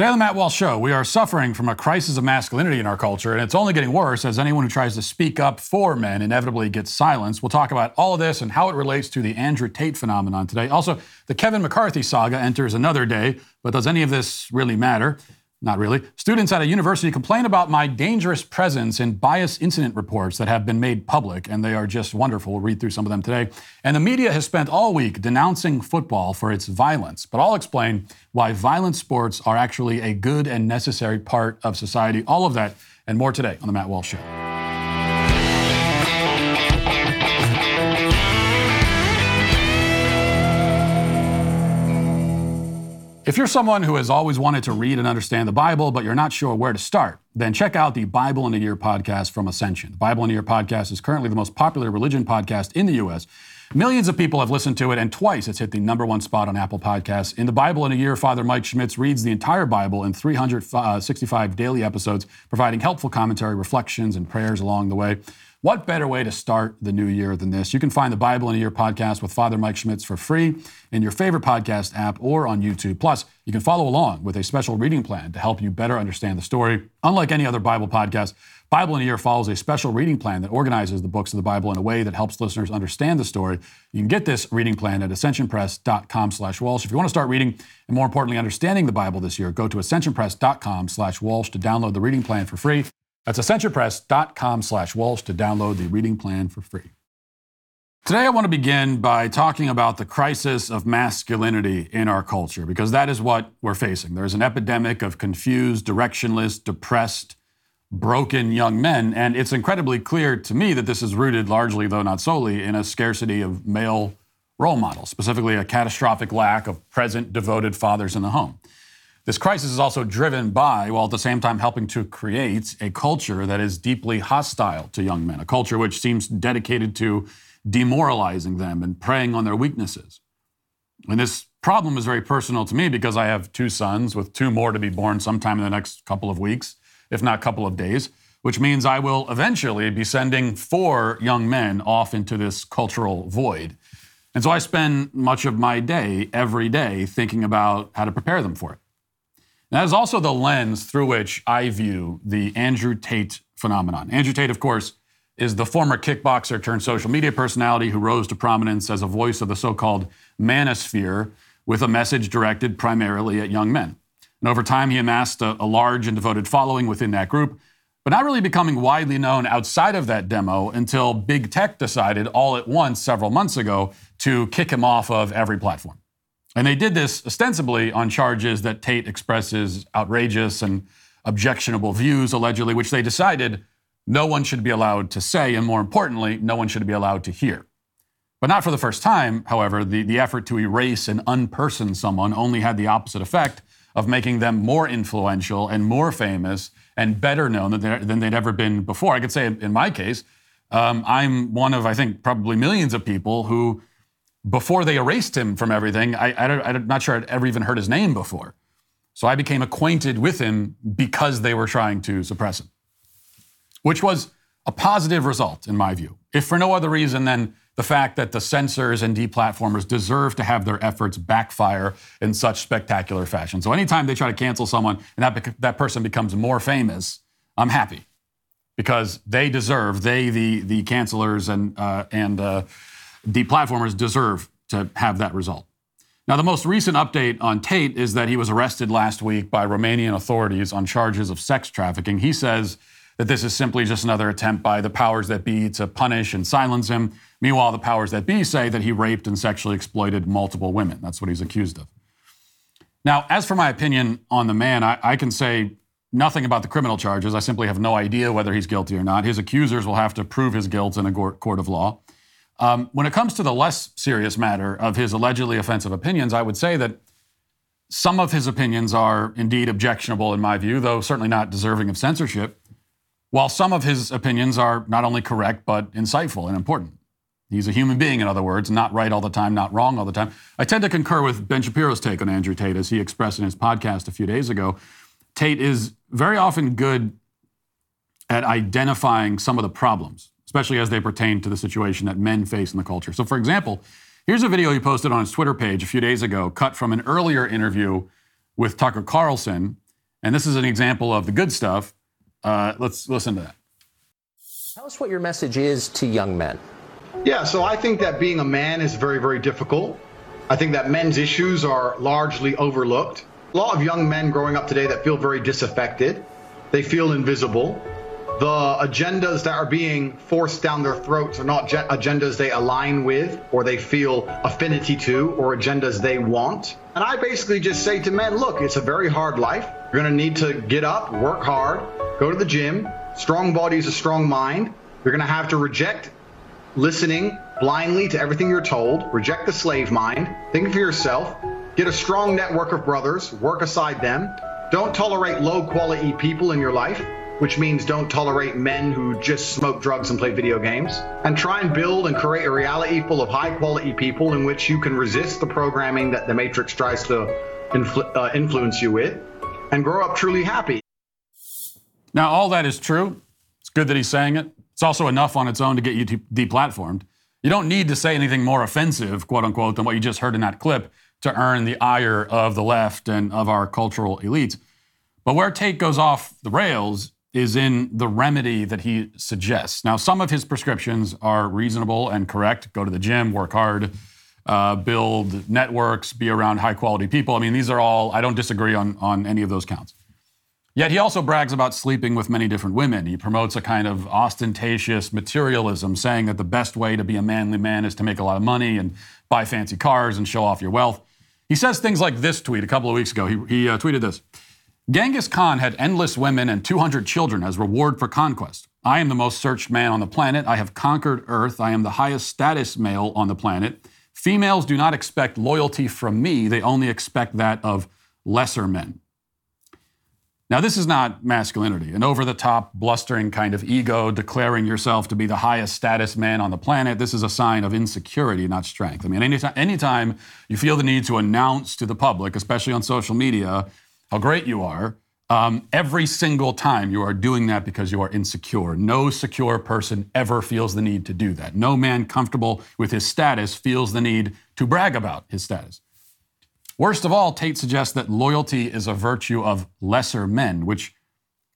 Today on the Matt Walsh Show, we are suffering from a crisis of masculinity in our culture, and it's only getting worse as anyone who tries to speak up for men inevitably gets silenced. We'll talk about all of this and how it relates to the Andrew Tate phenomenon today. Also, the Kevin McCarthy saga enters another day, but does any of this really matter? Not really. Students at a university complain about my dangerous presence in bias incident reports that have been made public, and they are just wonderful. We'll read through some of them today. And the media has spent all week denouncing football for its violence, but I'll explain why violent sports are actually a good and necessary part of society. All of that and more today on The Matt Walsh Show. If you're someone who has always wanted to read and understand the Bible, but you're not sure where to start, then check out the Bible in a Year podcast from Ascension. The Bible in a Year podcast is currently the most popular religion podcast in the U.S. Millions of people have listened to it, and twice it's hit the number one spot on Apple Podcasts. In the Bible in a Year, Father Mike Schmitz reads the entire Bible in 365 uh, daily episodes, providing helpful commentary, reflections, and prayers along the way. What better way to start the new year than this? You can find the Bible in a Year podcast with Father Mike Schmitz for free in your favorite podcast app or on YouTube. Plus, you can follow along with a special reading plan to help you better understand the story. Unlike any other Bible podcast, Bible in a Year follows a special reading plan that organizes the books of the Bible in a way that helps listeners understand the story. You can get this reading plan at ascensionpress.com slash Walsh. If you want to start reading and more importantly, understanding the Bible this year, go to ascensionpress.com slash Walsh to download the reading plan for free. That's ascensionpress.com slash Walsh to download the reading plan for free. Today, I want to begin by talking about the crisis of masculinity in our culture, because that is what we're facing. There's an epidemic of confused, directionless, depressed, broken young men, and it's incredibly clear to me that this is rooted largely, though not solely, in a scarcity of male role models, specifically a catastrophic lack of present, devoted fathers in the home. This crisis is also driven by, while at the same time helping to create a culture that is deeply hostile to young men, a culture which seems dedicated to demoralizing them and preying on their weaknesses. And this problem is very personal to me because I have two sons with two more to be born sometime in the next couple of weeks, if not a couple of days, which means I will eventually be sending four young men off into this cultural void. And so I spend much of my day every day thinking about how to prepare them for it. That is also the lens through which I view the Andrew Tate phenomenon. Andrew Tate, of course, is the former kickboxer turned social media personality who rose to prominence as a voice of the so called manosphere with a message directed primarily at young men. And over time, he amassed a, a, large and devoted following within that group, but not really becoming widely known outside of that demo until big tech decided all at once several months ago to kick him off of every platform. And they did this ostensibly on charges that Tate expresses outrageous and objectionable views, allegedly, which they decided no one should be allowed to say, and more importantly, no one should be allowed to hear. But not for the first time, however, the, the effort to erase and unperson someone only had the opposite effect of making them more influential and more famous and better known than, than they'd ever been before. I could say, in my case, um, I'm one of, I think, probably millions of people who before they erased him from everything, I, am not sure I'd ever even heard his name before. So I became acquainted with him because they were trying to suppress him, which was a positive result, in my view, if for no other reason than the fact that the censors and deplatformers deserve to have their efforts backfire in such spectacular fashion. So anytime they try to cancel someone and that, that person becomes more famous, I'm happy because they deserve, they, the, the cancelers and, uh, and uh, deplatformers deserve to have that result. Now, the most recent update on Tate is that he was arrested last week by Romanian authorities on charges of sex trafficking. He says that this is simply just another attempt by the powers that be to punish and silence him. Meanwhile, the powers that be say that he raped and sexually exploited multiple women. That's what he's accused of. Now, as for my opinion on the man, I, I can say nothing about the criminal charges. I simply have no idea whether he's guilty or not. His accusers will have to prove his guilt in a court of law. Um, when it comes to the less serious matter of his allegedly offensive opinions, I would say that some of his opinions are indeed objectionable in my view, though certainly not deserving of censorship, while some of his opinions are not only correct, but insightful and important. He's a human being, in other words, not right all the time, not wrong all the time. I tend to concur with Ben Shapiro's take on Andrew Tate, as he expressed in his podcast a few days ago. Tate is very often good at identifying some of the problems especially as they pertain to the situation that men face in the culture. So, for example, here's a video he posted on his Twitter page a few days ago, cut from an earlier interview with Tucker Carlson. And this is an example of the good stuff. Uh, let's listen to that. Tell us what your message is to young men. Yeah, so I think that being a man is very, very difficult. I think that men's issues are largely overlooked. A lot of young men growing up today that feel very disaffected, they feel invisible. The agendas that are being forced down their throats are not agendas they align with or they feel affinity to or agendas they want. And I basically just say to men, look, it's a very hard life. You're going to need to get up, work hard, go to the gym. Strong body is a strong mind. You're going to have to reject listening blindly to everything you're told, reject the slave mind, think for yourself, get a strong network of brothers, work aside them. Don't tolerate low quality people in your life which means don't tolerate men who just smoke drugs and play video games, and try and build and create a reality full of high quality people in which you can resist the programming that the Matrix tries to influ- uh, influence you with, and grow up truly happy. Now, all that is true. It's good that he's saying it. It's also enough on its own to get you deplatformed. You don't need to say anything more offensive, quote unquote, than what you just heard in that clip to earn the ire of the left and of our cultural elites. But where Tate goes off the rails is in the remedy that he suggests. Now, some of his prescriptions are reasonable and correct. Go to the gym, work hard, uh, build networks, be around high quality people. I mean, these are all, I don't disagree on, on any of those counts. Yet he also brags about sleeping with many different women. He promotes a kind of ostentatious materialism, saying that the best way to be a manly man is to make a lot of money and buy fancy cars and show off your wealth. He says things like this tweet a couple of weeks ago. He, he uh, tweeted this Genghis Khan had endless women and 200 children as reward for conquest. I am the most searched man on the planet. I have conquered Earth. I am the highest status male on the planet. Females do not expect loyalty from me, they only expect that of lesser men. Now, this is not masculinity, an over the top, blustering kind of ego, declaring yourself to be the highest status man on the planet. This is a sign of insecurity, not strength. I mean, anytime, anytime you feel the need to announce to the public, especially on social media, how great you are. Um, every single time you are doing that because you are insecure. No secure person ever feels the need to do that. No man comfortable with his status feels the need to brag about his status. Worst of all, Tate suggests that loyalty is a virtue of lesser men, which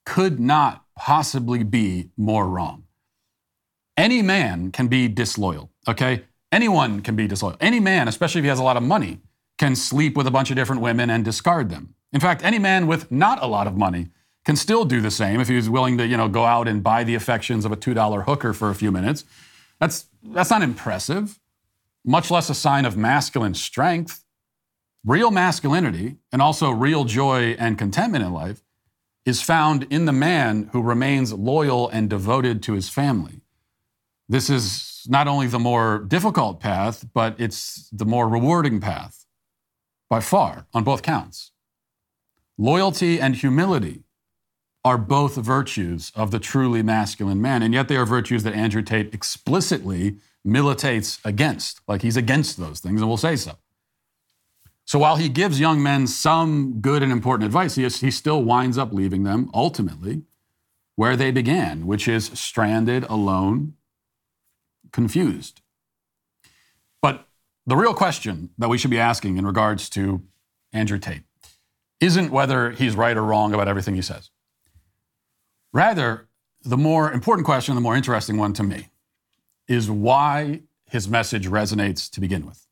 could not possibly be more wrong. Any man can be disloyal, okay? Anyone can be disloyal. Any man, especially if he has a lot of money, can sleep with a bunch of different women and discard them. In fact, any man with not a lot of money can still do the same if he's willing to, you know, go out and buy the affections of a $2 hooker for a few minutes. That's, that's not impressive, much less a sign of masculine strength. Real masculinity and also real joy and contentment in life is found in the man who remains loyal and devoted to his family. This is not only the more difficult path, but it's the more rewarding path by far on both counts. Loyalty and humility are both virtues of the truly masculine man, and yet they are virtues that Andrew Tate explicitly militates against. Like he's against those things, and will say so. So while he gives young men some good and important advice, he, is, he still winds up leaving them ultimately where they began, which is stranded, alone, confused. But the real question that we should be asking in regards to Andrew Tate isn't whether he's right or wrong about everything he says. Rather, the more important question, the more interesting one to me, is why his message resonates to begin with.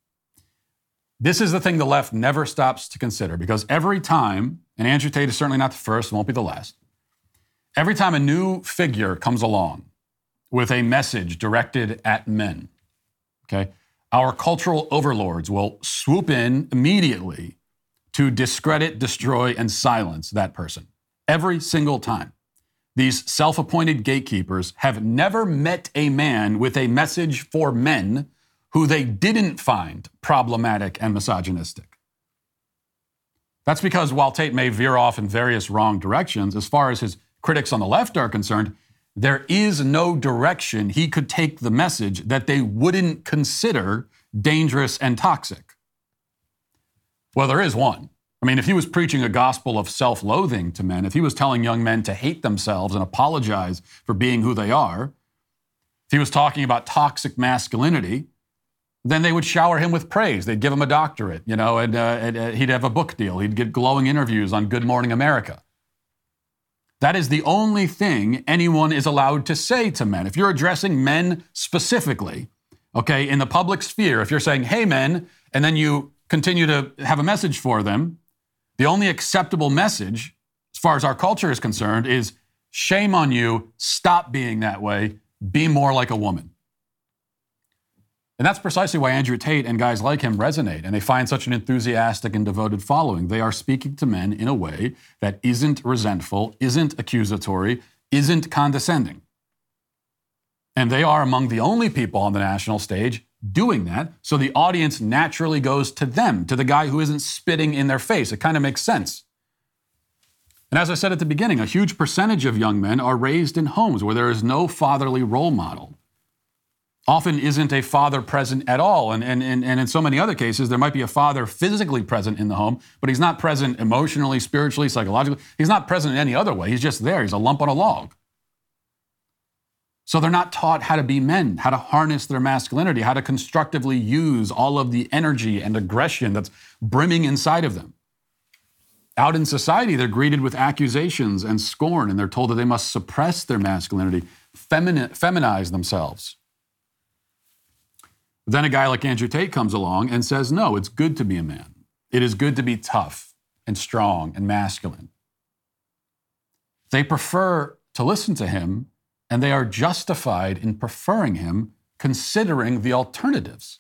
This is the thing the left never stops to consider because every time, and Andrew Tate is certainly not the first, won't be the last, every time a new figure comes along with a message directed at men, okay, our cultural overlords will swoop in immediately to discredit, destroy, and silence that person every single time. These self appointed gatekeepers have never met a man with a message for men who they didn't find problematic and misogynistic. That's because while Tate may veer off in various wrong directions, as far as his critics on the left are concerned, there is no direction he could take the message that they wouldn't consider dangerous and toxic. Well, there is one. I mean, if he was preaching a gospel of self loathing to men, if he was telling young men to hate themselves and apologize for being who they are, if he was talking about toxic masculinity, then they would shower him with praise. They'd give him a doctorate, you know, and, uh, and uh, he'd have a book deal. He'd get glowing interviews on Good Morning America. That is the only thing anyone is allowed to say to men. If you're addressing men specifically, okay, in the public sphere, if you're saying, hey, men, and then you continue to have a message for them, the only acceptable message, as far as our culture is concerned, is shame on you, stop being that way, be more like a woman. And that's precisely why Andrew Tate and guys like him resonate and they find such an enthusiastic and devoted following. They are speaking to men in a way that isn't resentful, isn't accusatory, isn't condescending. And they are among the only people on the national stage doing that. So the audience naturally goes to them, to the guy who isn't spitting in their face. It kind of makes sense. And as I said at the beginning, a huge percentage of young men are raised in homes where there is no fatherly role model often isn't a father present at all. And, and, and, and in so many other cases, there might be a father physically present in the home, but he's not present emotionally, spiritually, psychologically. He's not present in any other way. He's just there. He's a lump on a log. So they're not taught how to be men, how to harness their masculinity, how to constructively use all of the energy and aggression that's brimming inside of them. Out in society, they're greeted with accusations and scorn, and they're told that they must suppress their masculinity, femini- feminize themselves. Then a guy like Andrew Tate comes along and says, no, it's good to be a man. It is good to be tough and strong and masculine. They prefer to listen to him, and they are justified in preferring him, considering the alternatives.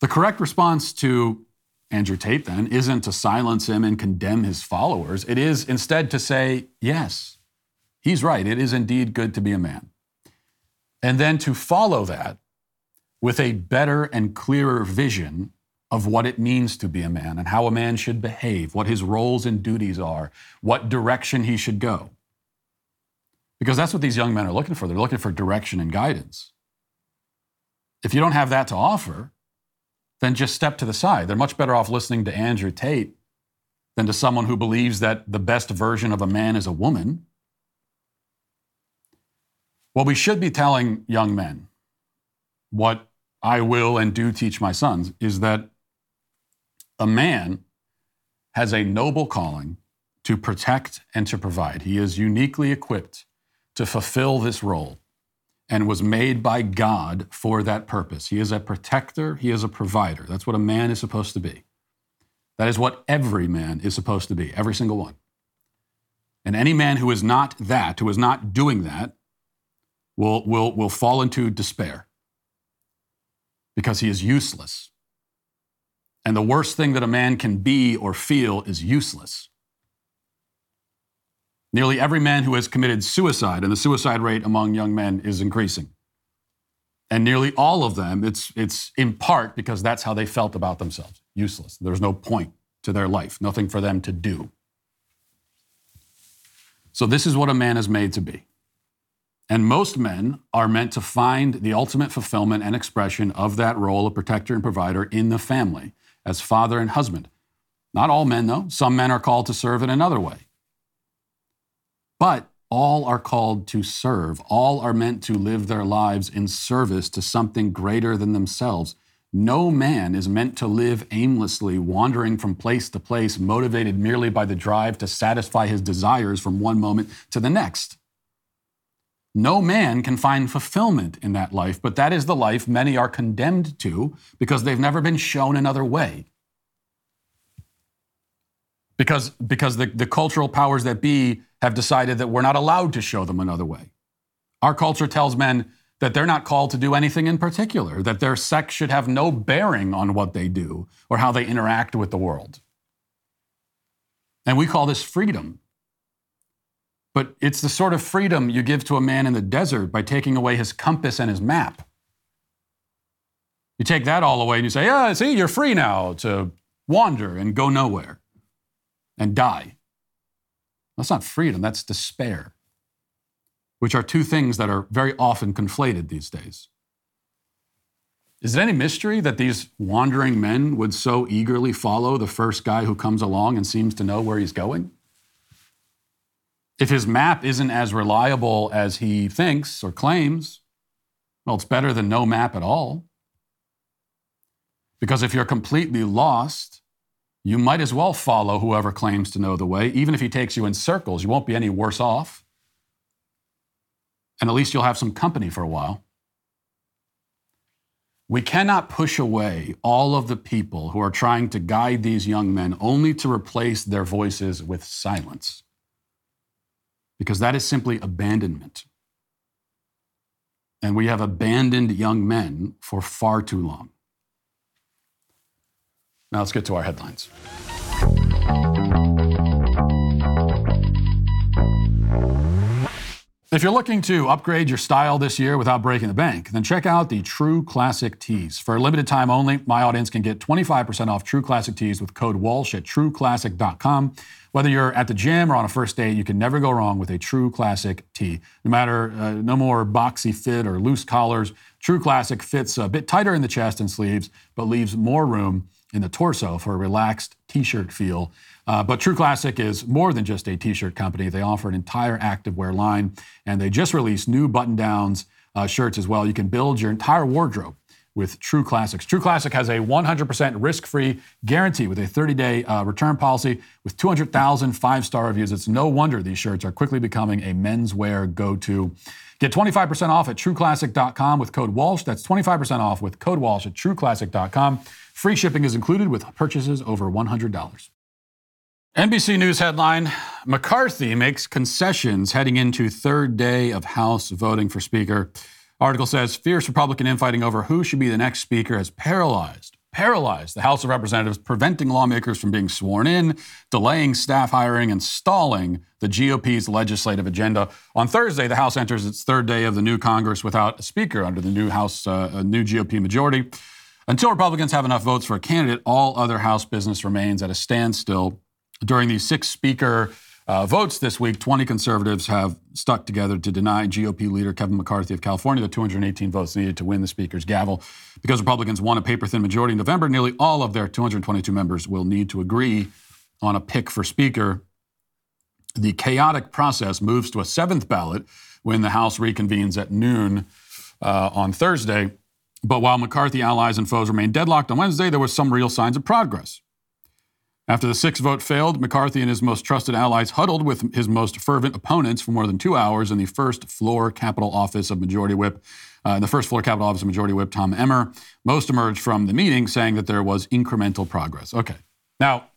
The correct response to Andrew Tate, then, isn't to silence him and condemn his followers. It is instead to say, yes, he's right. It is indeed good to be a man and then to follow that with a better and clearer vision of what it means to be a man and how a man should behave, what his roles and duties are, what direction he should go. Because that's what these young men are looking for. They're looking for direction and guidance. If you don't have that to offer, then just step to the side. They're much better off listening to Andrew Tate than to someone who believes that the best version of a man is a woman what we should be telling young men, what I will and do teach my sons, is that a man has a noble calling to protect and to provide. He is uniquely equipped to fulfill this role and was made by God for that purpose. He is a protector, he is a provider. That's what a man is supposed to be. That is what every man is supposed to be, every single one. And any man who is not that, who is not doing that, will, will, will fall into despair because he is useless. And the worst thing that a man can be or feel is useless. Nearly every man who has committed suicide, and the suicide rate among young men is increasing. And nearly all of them, it's, it's in part because that's how they felt about themselves useless. There's no point to their life, nothing for them to do. So, this is what a man is made to be. And most men are meant to find the ultimate fulfillment and expression of that role of protector and provider in the family as father and husband. Not all men, though. Some men are called to serve in another way. But all are called to serve. All are meant to live their lives in service to something greater than themselves. No man is meant to live aimlessly, wandering from place to place, motivated merely by the drive to satisfy his desires from one moment to the next. No man can find fulfillment in that life, but that is the life many are condemned to because they've never been shown another way. Because, because the, the cultural powers that be have decided that we're not allowed to show them another way. Our culture tells men that they're not called to do anything in particular, that their sex should have no bearing on what they do or how they interact with the world. And we call this freedom. But it's the sort of freedom you give to a man in the desert by taking away his compass and his map. You take that all away and you say, yeah, see, you're free now to wander and go nowhere and die. That's not freedom, that's despair, which are two things that are very often conflated these days. Is it any mystery that these wandering men would so eagerly follow the first guy who comes along and seems to know where he's going? If his map isn't as reliable as he thinks or claims, well, it's better than no map at all. Because if you're completely lost you might as well follow whoever claims to know the way. Even if he takes you in circles, you won't be any worse off. And at least you'll have some company for a while. We cannot push away all of the people who are trying to guide these young men only to replace their voices with silence. Because that is simply abandonment. And we have abandoned young men for far too long. Now let's get to our headlines. If you're looking to upgrade your style this year without breaking the bank, then check out the True Classic Tees. For a limited time only, my audience can get 25% off True Classic Tees with code Walsh at trueclassic.com. Whether you're at the gym or on a first date, you can never go wrong with a True Classic tee. No matter, uh, no more boxy fit or loose collars, True Classic fits a bit tighter in the chest and sleeves, but leaves more room in the torso for a relaxed t-shirt feel. Uh, but True Classic is more than just a t-shirt company. They offer an entire activewear line, and they just released new button-downs uh, shirts as well. You can build your entire wardrobe with True Classics. True Classic has a 100% risk-free guarantee with a 30-day uh, return policy with 200,000 five-star reviews. It's no wonder these shirts are quickly becoming a menswear go-to. Get 25% off at trueclassic.com with code Walsh. That's 25% off with code Walsh at trueclassic.com. Free shipping is included with purchases over $100. NBC News headline McCarthy makes concessions heading into third day of House voting for Speaker. Article says fierce Republican infighting over who should be the next Speaker has paralyzed, paralyzed the House of Representatives, preventing lawmakers from being sworn in, delaying staff hiring, and stalling the GOP's legislative agenda. On Thursday, the House enters its third day of the new Congress without a Speaker under the new House, uh, new GOP majority. Until Republicans have enough votes for a candidate, all other House business remains at a standstill. During these six speaker uh, votes this week, 20 conservatives have stuck together to deny GOP leader Kevin McCarthy of California the 218 votes needed to win the speaker's gavel. Because Republicans won a paper thin majority in November, nearly all of their 222 members will need to agree on a pick for speaker. The chaotic process moves to a seventh ballot when the House reconvenes at noon uh, on Thursday. But while McCarthy allies and foes remained deadlocked on Wednesday, there were some real signs of progress. After the sixth vote failed, McCarthy and his most trusted allies huddled with his most fervent opponents for more than two hours in the first floor Capitol office of Majority Whip. Uh, in the first floor Capitol office of Majority Whip Tom Emmer, most emerged from the meeting saying that there was incremental progress. Okay. Now,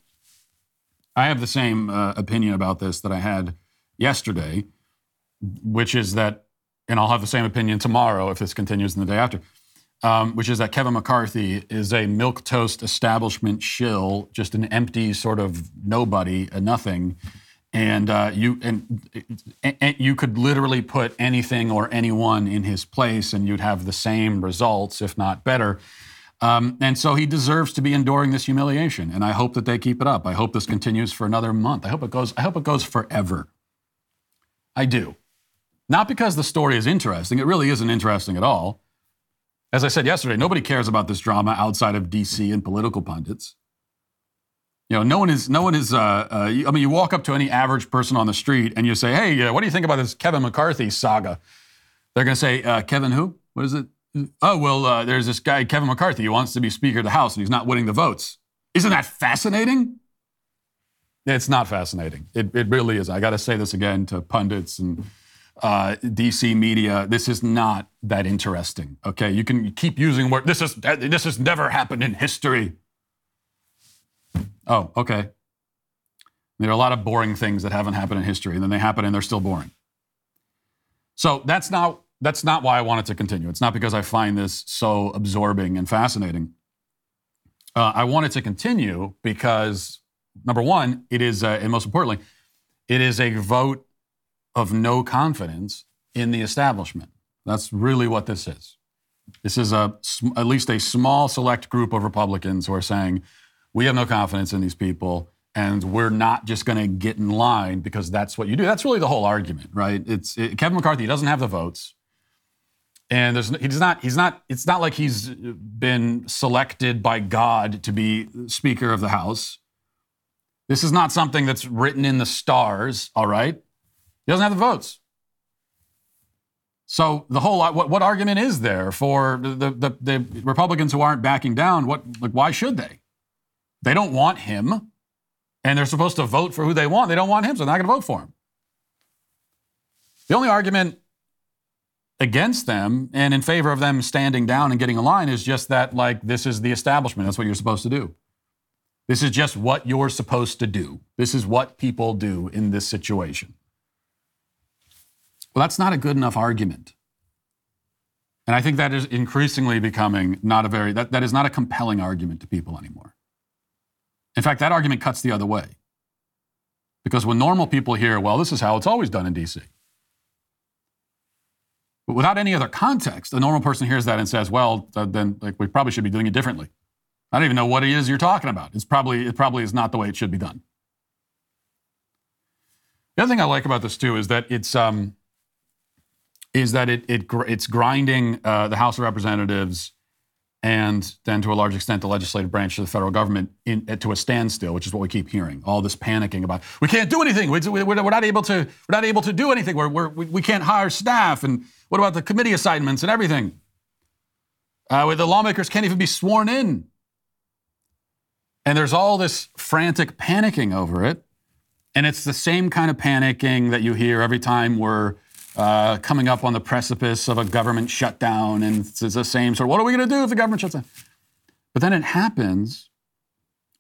I have the same uh, opinion about this that I had yesterday, which is that, and I'll have the same opinion tomorrow if this continues in the day after um, which is that Kevin McCarthy is a milk toast establishment shill, just an empty sort of nobody, a nothing. And uh, you and, and you could literally put anything or anyone in his place, and you'd have the same results, if not better. Um, and so he deserves to be enduring this humiliation. And I hope that they keep it up. I hope this continues for another month. I hope it goes. I hope it goes forever. I do, not because the story is interesting. It really isn't interesting at all. As I said yesterday, nobody cares about this drama outside of DC and political pundits. You know, no one is, no one is, uh, uh, I mean, you walk up to any average person on the street and you say, hey, uh, what do you think about this Kevin McCarthy saga? They're going to say, uh, Kevin who? What is it? Oh, well, uh, there's this guy, Kevin McCarthy, who wants to be Speaker of the House and he's not winning the votes. Isn't that fascinating? It's not fascinating. It, it really is. I got to say this again to pundits and uh, DC media, this is not that interesting. Okay, you can keep using word. This is this has never happened in history. Oh, okay. There are a lot of boring things that haven't happened in history, and then they happen and they're still boring. So that's not that's not why I wanted to continue. It's not because I find this so absorbing and fascinating. Uh, I wanted to continue because number one, it is, uh, and most importantly, it is a vote of no confidence in the establishment. That's really what this is. This is a, at least a small select group of Republicans who are saying, we have no confidence in these people and we're not just going to get in line because that's what you do. That's really the whole argument, right? It's it, Kevin McCarthy doesn't have the votes. And there's, he's not, he's not, it's not like he's uh, been selected by God to be Speaker of the House. This is not something that's written in the stars, all right? He doesn't have the votes. So the whole uh, what, what argument is there for the, the, the Republicans who aren't backing down? What like why should they? They don't want him, and they're supposed to vote for who they want. They don't want him, so they're not going to vote for him. The only argument against them and in favor of them standing down and getting a line is just that, like, this is the establishment. That's what you're supposed to do. This is just what you're supposed to do. This is what people do in this situation. Well, that's not a good enough argument. And I think that is increasingly becoming not a very, that, that is not a compelling argument to people anymore. In fact, that argument cuts the other way. Because when normal people hear, well, this is how it's always done in DC, but without any other context, a normal person hears that and says, well, then like, we probably should be doing it differently. I don't even know what it is you're talking about. It's probably, it probably is not the way it should be done. The other thing I like about this too is that it's, um, is that it, it it's grinding uh, the House of Representatives and then to a large extent the legislative branch of the federal government in, to a standstill, which is what we keep hearing. All this panicking about we can't do anything. We, are not able to we're not able to do anything. We're, we're, we can't hire staff. And what about the committee assignments and everything? Uh, the lawmakers can't even be sworn in. And there's all this frantic panicking over it. And it's the same kind of panicking that you hear every time we're uh, coming up on the precipice of a government shutdown. And it's the same sort of, what are we going to do if the government shuts down? But then it happens,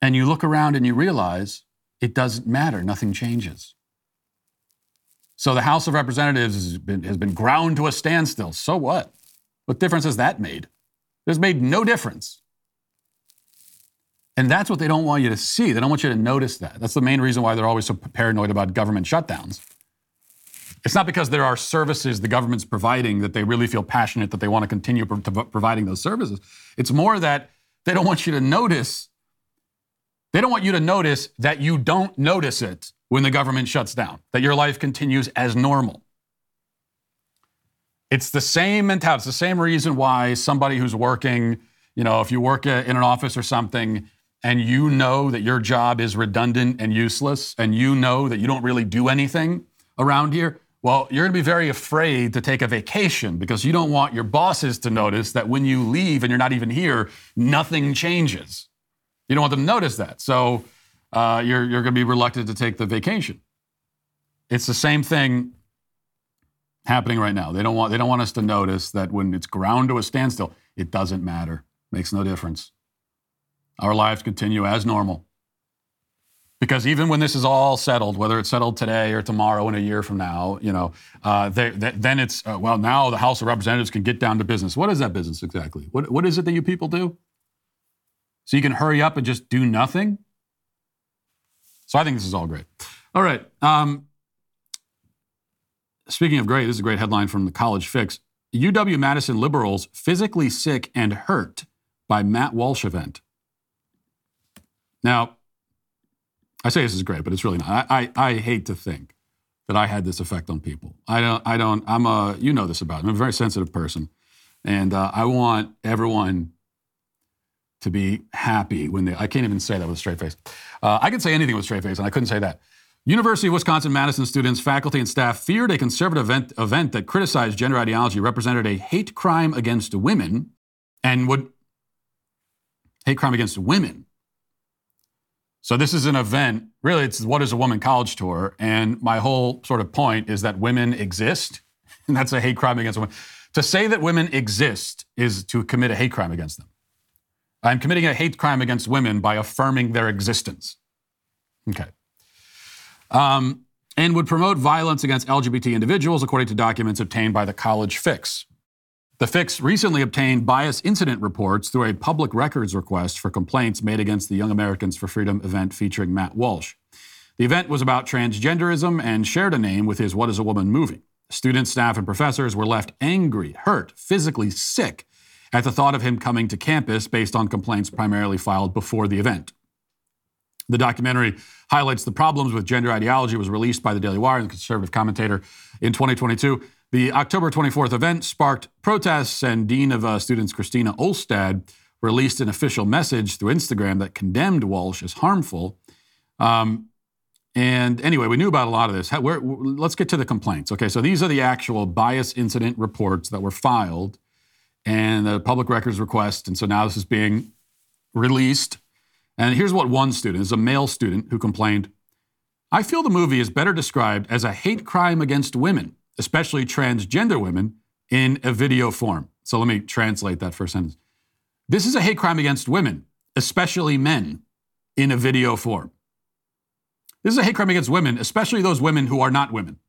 and you look around and you realize it doesn't matter. Nothing changes. So the House of Representatives has been, has been ground to a standstill. So what? What difference has that made? It's made no difference. And that's what they don't want you to see. They don't want you to notice that. That's the main reason why they're always so paranoid about government shutdowns. It's not because there are services the government's providing that they really feel passionate that they want to continue pro- to providing those services. It's more that they don't want you to notice. They don't want you to notice that you don't notice it when the government shuts down, that your life continues as normal. It's the same mentality. It's the same reason why somebody who's working, you know, if you work uh, in an office or something and you know that your job is redundant and useless and you know that you don't really do anything around here, well, you're going to be very afraid to take a vacation because you don't want your bosses to notice that when you leave and you're not even here, nothing changes. You don't want them to notice that. So uh, you're, you're going to be reluctant to take the vacation. It's the same thing happening right now. They don't want, they don't want us to notice that when it's ground to a standstill, it doesn't matter. Makes no difference. Our lives continue as normal. Because even when this is all settled, whether it's settled today or tomorrow and a year from now, you know, uh, they, they, then it's uh, well now the House of Representatives can get down to business. What is that business exactly? What what is it that you people do? So you can hurry up and just do nothing. So I think this is all great. All right. Um, speaking of great, this is a great headline from the College Fix. UW Madison liberals physically sick and hurt by Matt Walsh event. Now, I say this is great, but it's really not. I, I, I hate to think that I had this effect on people. I don't, I don't, I'm a, you know this about me. I'm a very sensitive person. And uh, I want everyone to be happy when they, I can't even say that with a straight face. Uh, I can say anything with a straight face, and I couldn't say that. University of Wisconsin Madison students, faculty, and staff feared a conservative event, event that criticized gender ideology represented a hate crime against women and would, hate crime against women so this is an event, really, it's What is a Woman College Tour. And my whole sort of point is that women exist, and that's a hate crime against women. To say that women exist is to commit a hate crime against them. I'm committing a hate crime against women by affirming their existence. Okay. Um, and would promote violence against LGBT individuals, according to documents obtained by the College Fix. The Fix recently obtained bias incident reports through a public records request for complaints made against the Young Americans for Freedom event featuring Matt Walsh. The event was about transgenderism and shared a name with his What is a Woman movie. Students, staff, and professors were left angry, hurt, physically sick at the thought of him coming to campus based on complaints primarily filed before the event. The documentary highlights the problems with gender ideology, was released by the Daily Wire and the conservative commentator in 2022. The October 24th event sparked protests, and Dean of uh, Students Christina Olstad released an official message through Instagram that condemned Walsh as harmful. Um, and anyway, we knew about a lot of this. How, where, let's get to the complaints. Okay, so these are the actual bias incident reports that were filed and the public records request. And so now this is being released. And here's what one student, is a male student, who complained I feel the movie is better described as a hate crime against women, especially transgender women, in a video form. So let me translate that first sentence. This is a hate crime against women, especially men, in a video form. This is a hate crime against women, especially those women who are not women,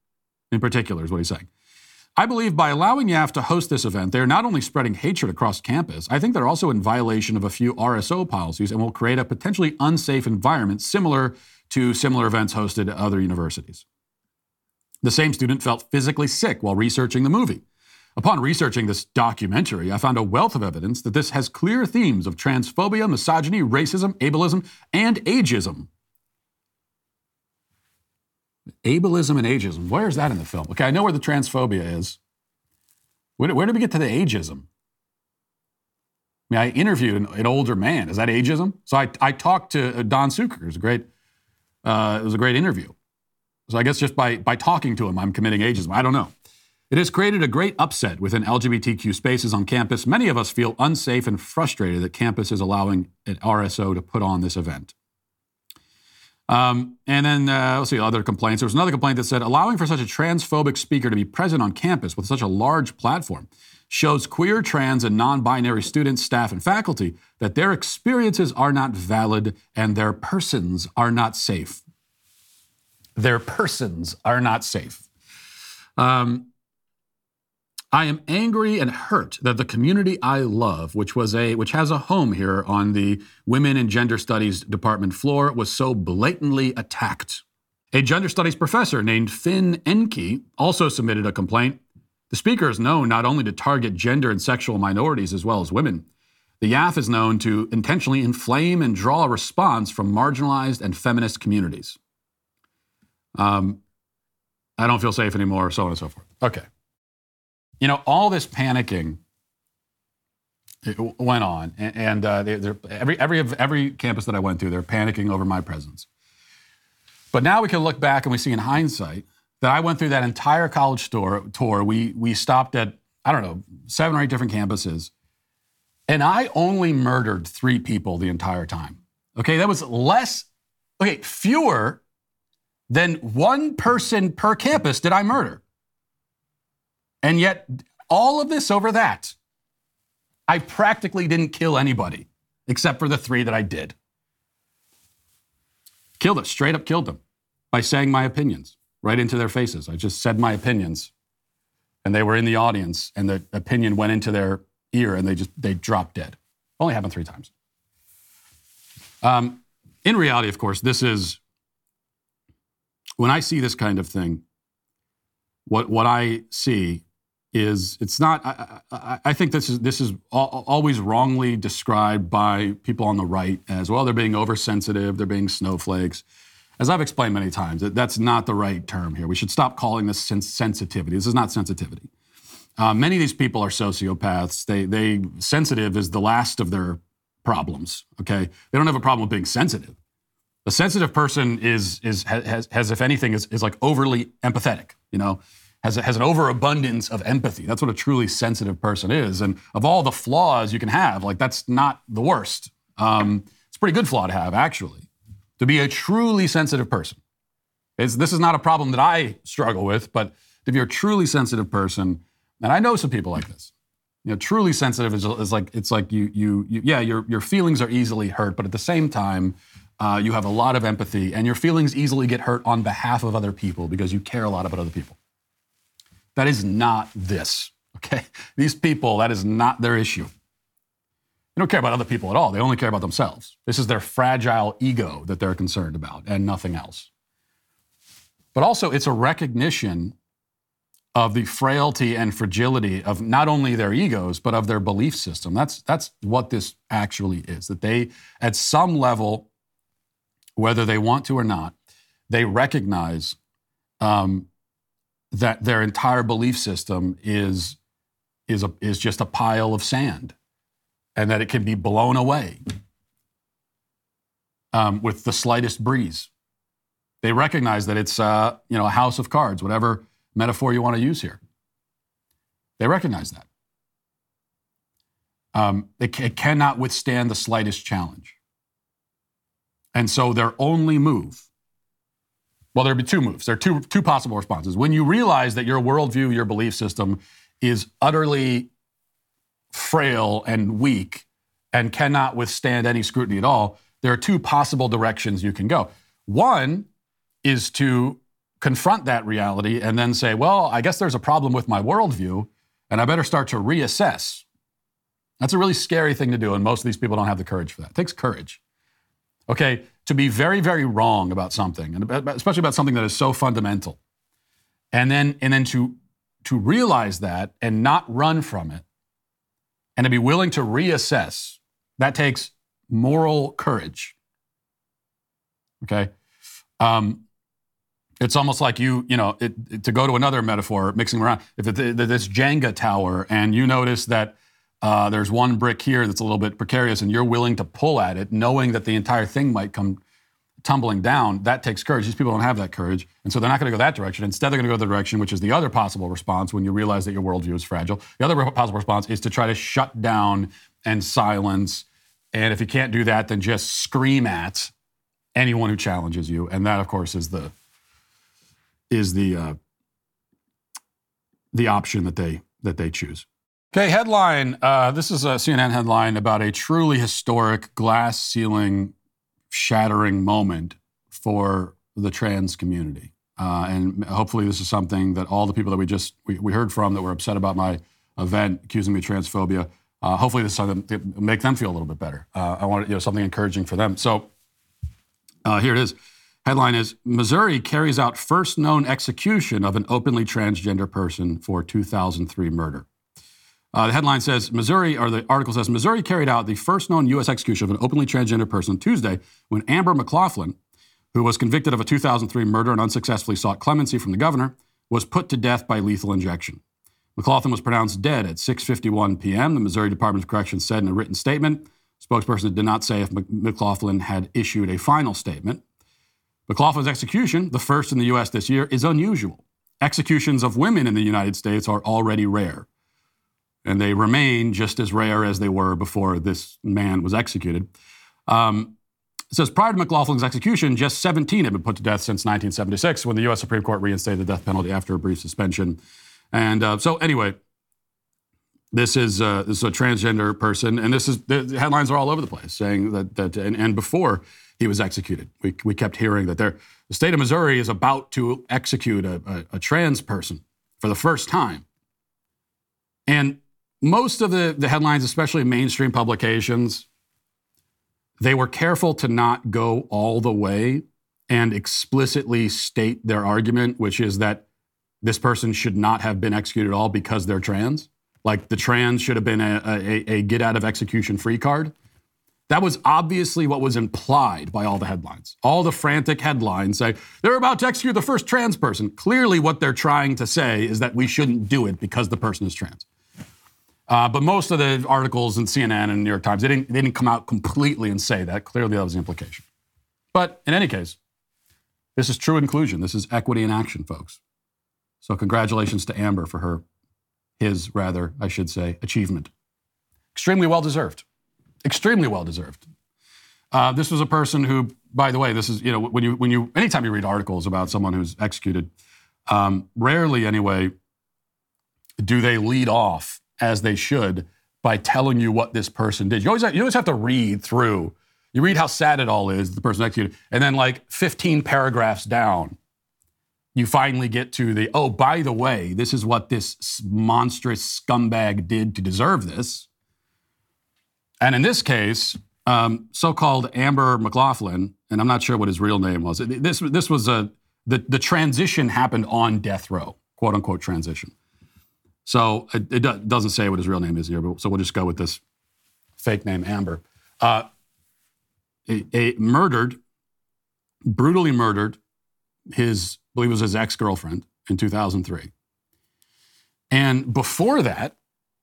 in particular, is what he's saying. I believe by allowing YAF to host this event, they're not only spreading hatred across campus, I think they're also in violation of a few RSO policies and will create a potentially unsafe environment similar to similar events hosted at other universities. The same student felt physically sick while researching the movie. Upon researching this documentary, I found a wealth of evidence that this has clear themes of transphobia, misogyny, racism, ableism, and ageism. Ableism and ageism. Where is that in the film? Okay, I know where the transphobia is. Where, where did we get to the ageism? I mean, I interviewed an, an older man. Is that ageism? So I, I talked to uh, Don Sucher. It was a great, uh, it was a great interview. So I guess just by, by talking to him, I'm committing ageism. I don't know. It has created a great upset within LGBTQ spaces on campus. Many of us feel unsafe and frustrated that campus is allowing an RSO to put on this event. Um, and then uh, let's see other complaints. There was another complaint that said allowing for such a transphobic speaker to be present on campus with such a large platform shows queer, trans, and non-binary students, staff, and faculty that their experiences are not valid and their persons are not safe. Their persons are not safe. Um, I am angry and hurt that the community I love, which was a which has a home here on the Women and Gender Studies department floor, was so blatantly attacked. A gender studies professor named Finn Enke also submitted a complaint. The speaker is known not only to target gender and sexual minorities as well as women. The YAF is known to intentionally inflame and draw a response from marginalized and feminist communities. Um, I don't feel safe anymore, so on and so forth. Okay you know, all this panicking went on, and, and uh, they, every every every campus that I went to, they're panicking over my presence. But now we can look back and we see in hindsight that I went through that entire college store, tour. We we stopped at I don't know seven or eight different campuses, and I only murdered three people the entire time. Okay, that was less. Okay, fewer than one person per campus did I murder. And yet, all of this over that, I practically didn't kill anybody except for the three that I did. Killed them, straight up killed them by saying my opinions right into their faces. I just said my opinions and they were in the audience and the opinion went into their ear and they just they dropped dead. Only happened three times. Um, in reality, of course, this is when I see this kind of thing. What what I see is it's not I, I, I, think this is this is always wrongly described by people on the right as well they're being oversensitive they're being snowflakes. As i've explained many times that's not the right term here. We should stop calling this sensitivity. This is not sensitivity. Uh, many of these people are sociopaths. They they sensitive is the last of their problems okay? They don't have a problem with being sensitive a sensitive person is is has, has if anything is, is like overly empathetic you know has, has an overabundance of empathy. That's what a truly sensitive person is. And of all the flaws you can have, like that's not the worst. Um, it's a pretty good flaw to have, actually, to be a truly sensitive person. It's, this is not a problem that I struggle with, but to be a truly sensitive person, and I know some people like this. You know, truly sensitive is, is like it's like you, you you yeah your your feelings are easily hurt, but at the same time, uh, you have a lot of empathy, and your feelings easily get hurt on behalf of other people because you care a lot about other people. That is not this, okay? These people, that is not their issue. They don't care about other people at all. They only care about themselves. This is their fragile ego that they're concerned about and nothing else. But also, it's a recognition of the frailty and fragility of not only their egos, but of their belief system. That's, that's what this actually is. That they, at some level, whether they want to or not, they recognize um, that their entire belief system is, is, a, is just a pile of sand and that it can be blown away um, with the slightest breeze. They recognize that it's uh, you know, a house of cards, whatever metaphor you want to use here. They recognize that. Um, it, it cannot withstand the slightest challenge. And so their only move, well, there'd be two moves. There are two, two possible responses. When you realize that your worldview, your belief system is utterly frail and weak and cannot withstand any scrutiny at all, there are two possible directions you can go. One is to confront that reality and then say, well, I guess there's a problem with my worldview, and I better start to reassess. That's a really scary thing to do, and most of these people don't have the courage for that. It takes courage. Okay, to be very, very wrong about something, and especially about something that is so fundamental, and then and then to to realize that and not run from it, and to be willing to reassess, that takes moral courage. Okay, um, it's almost like you, you know, it, it, to go to another metaphor, mixing around. If it's this Jenga tower, and you notice that uh, there's one brick here that's a little bit precarious, and you're willing to pull at it, knowing that the entire thing might come tumbling down, that takes courage. These people don't have that courage, and so they're not going to go that direction. Instead, they're going to go the direction which is the other possible response when you realize that your worldview is fragile. The other possible response is to try to shut down and silence, and if you can't do that, then just scream at anyone who challenges you, and that, of course, is the is the uh, the option that they that they choose. Okay, headline. Uh, this is a CNN headline about a truly historic glass ceiling shattering moment for the trans community. Uh, and hopefully, this is something that all the people that we just we, we heard from that were upset about my event accusing me of transphobia. Uh, hopefully, this to make them feel a little bit better. Uh, I want you know something encouraging for them. So uh, here it is. Headline is Missouri carries out first known execution of an openly transgender person for 2003 murder. Uh, the headline says Missouri, or the article says Missouri carried out the first known U.S. execution of an openly transgender person Tuesday when Amber McLaughlin, who was convicted of a 2003 murder and unsuccessfully sought clemency from the governor, was put to death by lethal injection. McLaughlin was pronounced dead at 6:51 p.m. The Missouri Department of Corrections said in a written statement. Spokesperson did not say if McLaughlin had issued a final statement. McLaughlin's execution, the first in the U.S. this year, is unusual. Executions of women in the United States are already rare and they remain just as rare as they were before this man was executed. Um, it says prior to McLaughlin's execution, just 17 had been put to death since 1976 when the U.S. Supreme Court reinstated the death penalty after a brief suspension. And uh, so, anyway, this is, uh, this is a transgender person, and this is the headlines are all over the place saying that, that and, and before he was executed, we, we kept hearing that there, the state of Missouri is about to execute a, a, a trans person for the first time. And most of the, the headlines, especially mainstream publications, they were careful to not go all the way and explicitly state their argument, which is that this person should not have been executed at all because they're trans. Like the trans should have been a, a, a get out of execution free card. That was obviously what was implied by all the headlines. All the frantic headlines say they're about to execute the first trans person. Clearly, what they're trying to say is that we shouldn't do it because the person is trans. Uh, but most of the articles in CNN and New York Times, they didn't, they didn't come out completely and say that. Clearly, that was the implication. But in any case, this is true inclusion. This is equity in action, folks. So congratulations to Amber for her, his rather, I should say, achievement. Extremely well deserved. Extremely well deserved. Uh, this was a person who, by the way, this is you know when you when you anytime you read articles about someone who's executed, um, rarely anyway, do they lead off as they should by telling you what this person did. You always, have, you always have to read through. You read how sad it all is, the person executed, and then like 15 paragraphs down, you finally get to the, oh, by the way, this is what this monstrous scumbag did to deserve this. And in this case, um, so-called Amber McLaughlin, and I'm not sure what his real name was. This this was a the the transition happened on death row, quote unquote transition. So it, it, doesn't say what his real name is here, but so we'll just go with this fake name, Amber. Uh, a, a, murdered, brutally murdered his, I believe it was his ex girlfriend in 2003. And before that,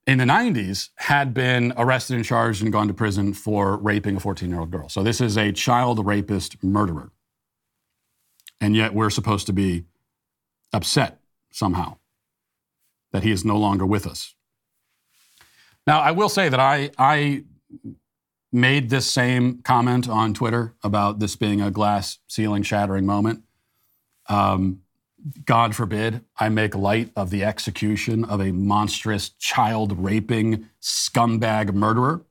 in the 90s, had been arrested and charged and gone to prison for raping a 14 year old girl. So this is a child rapist murderer. And yet we're supposed to be upset somehow that he is no longer with us. Now, I will say that I, I made this same comment on Twitter about this being a glass ceiling shattering moment. Um, God forbid I make light of the execution of a monstrous child raping scumbag murderer.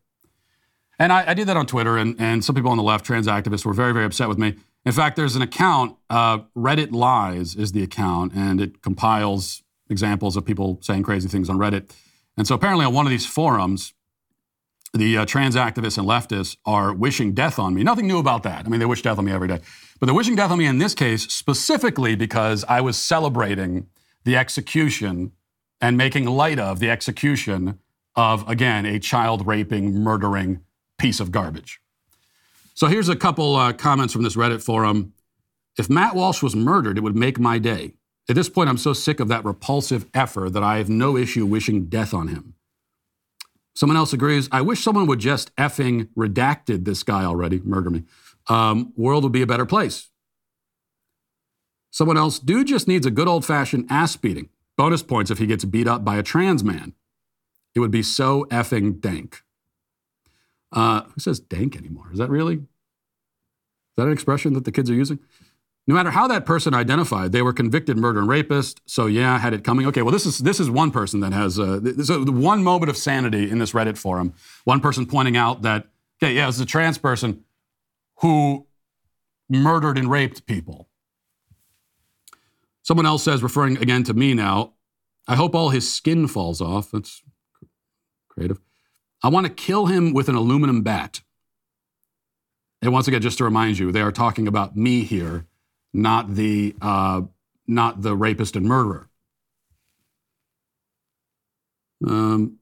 And I, I, did that on Twitter, and, and some people on the left, trans activists, were very, very upset with me. In fact, there's an account, uh, Reddit Lies is the account, and it compiles examples of people saying crazy things on Reddit. And so apparently, on one of these forums, the uh, trans activists and leftists are wishing death on me. Nothing new about that. I mean, they wish death on me every day. But they're wishing death on me in this case specifically because I was celebrating the execution and making light of the execution of, again, a child raping, murdering piece of garbage. So here's a couple uh, comments from this Reddit forum. If Matt Walsh was murdered, it would make my day. At this point, I'm so sick of that repulsive effort that I have no issue wishing death on him. Someone else agrees. I wish someone would just effing redacted this guy already, murder me. Um, world would be a better place. Someone else, dude just needs a good old fashioned ass beating. Bonus points if he gets beat up by a trans man. It would be so effing dank. Uh, who says dank anymore? Is that really? Is that an expression that the kids are using? No matter how that person identified, they were convicted murder and rapist. So yeah, had it coming. Okay, well this is this is one person that has uh, so one moment of sanity in this Reddit forum. One person pointing out that okay, yeah, it's a trans person who murdered and raped people. Someone else says, referring again to me now, I hope all his skin falls off. That's creative. I want to kill him with an aluminum bat. And once again, just to remind you, they are talking about me here, not the uh, not the rapist and murderer. Um,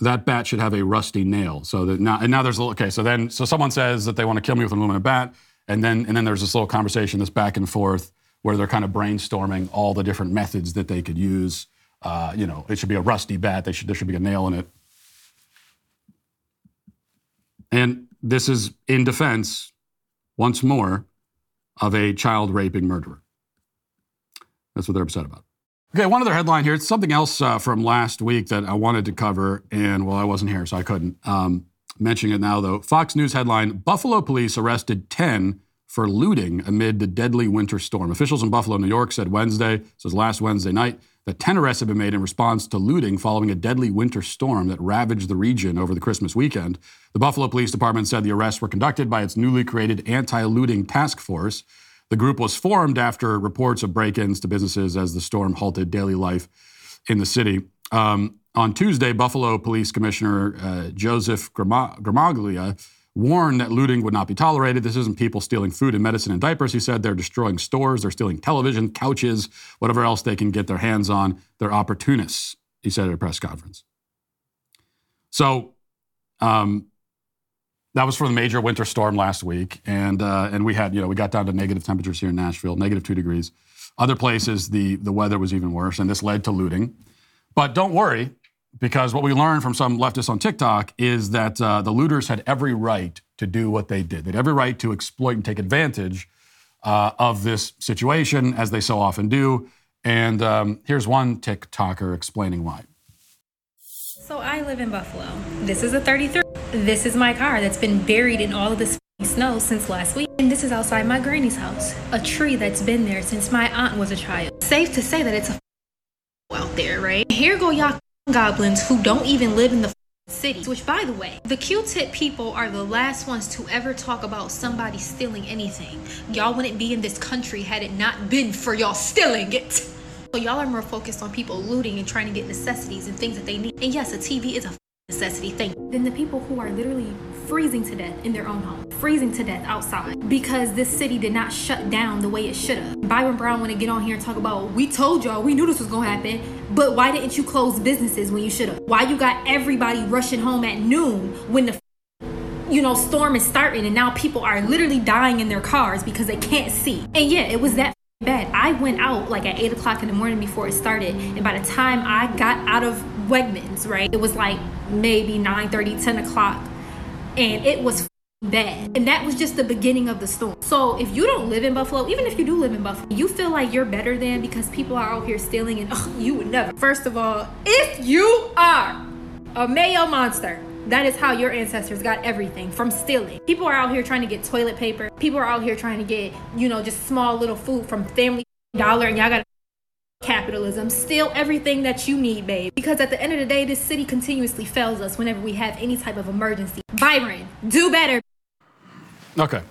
that bat should have a rusty nail. So that now, and now there's a little, okay. So then, so someone says that they want to kill me with an aluminum bat, and then and then there's this little conversation, this back and forth, where they're kind of brainstorming all the different methods that they could use. Uh, you know, it should be a rusty bat. They should there should be a nail in it. And this is in defense, once more, of a child raping murderer. That's what they're upset about. Okay, one other headline here. It's something else uh, from last week that I wanted to cover, and well, I wasn't here, so I couldn't. Um, mentioning it now, though. Fox News headline Buffalo police arrested 10 for looting amid the deadly winter storm. Officials in Buffalo, New York said Wednesday, this was last Wednesday night, that 10 arrests have been made in response to looting following a deadly winter storm that ravaged the region over the Christmas weekend. The Buffalo Police Department said the arrests were conducted by its newly created anti looting task force. The group was formed after reports of break ins to businesses as the storm halted daily life in the city. Um, on Tuesday, Buffalo Police Commissioner uh, Joseph Gramaglia warned that looting would not be tolerated. This isn't people stealing food and medicine and diapers. He said they're destroying stores, they're stealing television, couches, whatever else they can get their hands on. They're opportunists, he said at a press conference. So, um, that was for the major winter storm last week, and uh, and we had you know we got down to negative temperatures here in Nashville, negative two degrees. Other places the the weather was even worse, and this led to looting. But don't worry, because what we learned from some leftists on TikTok is that uh, the looters had every right to do what they did. They had every right to exploit and take advantage uh, of this situation, as they so often do. And um, here's one TikToker explaining why. So I live in Buffalo. This is a 33. This is my car that's been buried in all of this snow since last week. And this is outside my granny's house, a tree that's been there since my aunt was a child. Safe to say that it's a out there, right? Here go y'all goblins who don't even live in the city. Which, by the way, the Q-tip people are the last ones to ever talk about somebody stealing anything. Y'all wouldn't be in this country had it not been for y'all stealing it. So y'all are more focused on people looting and trying to get necessities and things that they need. And yes, a TV is a necessity thing. Than the people who are literally freezing to death in their own home, freezing to death outside because this city did not shut down the way it should have. Byron Brown want to get on here and talk about, we told y'all, we knew this was going to happen, but why didn't you close businesses when you should have? Why you got everybody rushing home at noon when the you know, storm is starting and now people are literally dying in their cars because they can't see. And yeah, it was that bad. I went out like at 8 o'clock in the morning before it started. And by the time I got out of Wegmans, right, it was like maybe 9 30, 10 o'clock and it was bad. And that was just the beginning of the storm. So if you don't live in Buffalo, even if you do live in Buffalo, you feel like you're better than because people are out here stealing and oh, you would never. First of all, if you are a mayo monster, That is how your ancestors got everything from stealing. People are out here trying to get toilet paper. People are out here trying to get, you know, just small little food from Family Dollar, and y'all got capitalism, steal everything that you need, babe. Because at the end of the day, this city continuously fails us whenever we have any type of emergency. Byron, do better. Okay.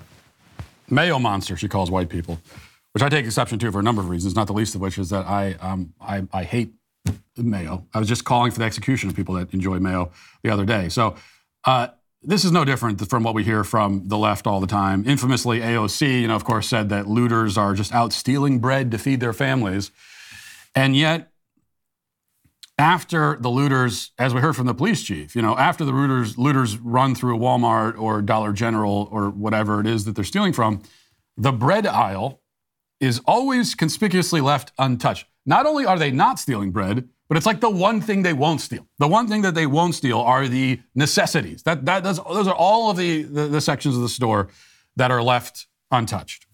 Mayo monster, she calls white people, which I take exception to for a number of reasons, not the least of which is that I, um, I, I hate mayo. I was just calling for the execution of people that enjoy mayo the other day. So uh, this is no different from what we hear from the left all the time. Infamously, AOC, you know, of course, said that looters are just out stealing bread to feed their families. And yet, after the looters, as we heard from the police chief, you know, after the looters, looters run through a Walmart or Dollar General or whatever it is that they're stealing from, the bread aisle is always conspicuously left untouched. Not only are they not stealing bread, but it's like the one thing they won't steal. The one thing that they won't steal are the necessities. That, that does, those are all of the, the, the sections of the store that are left untouched.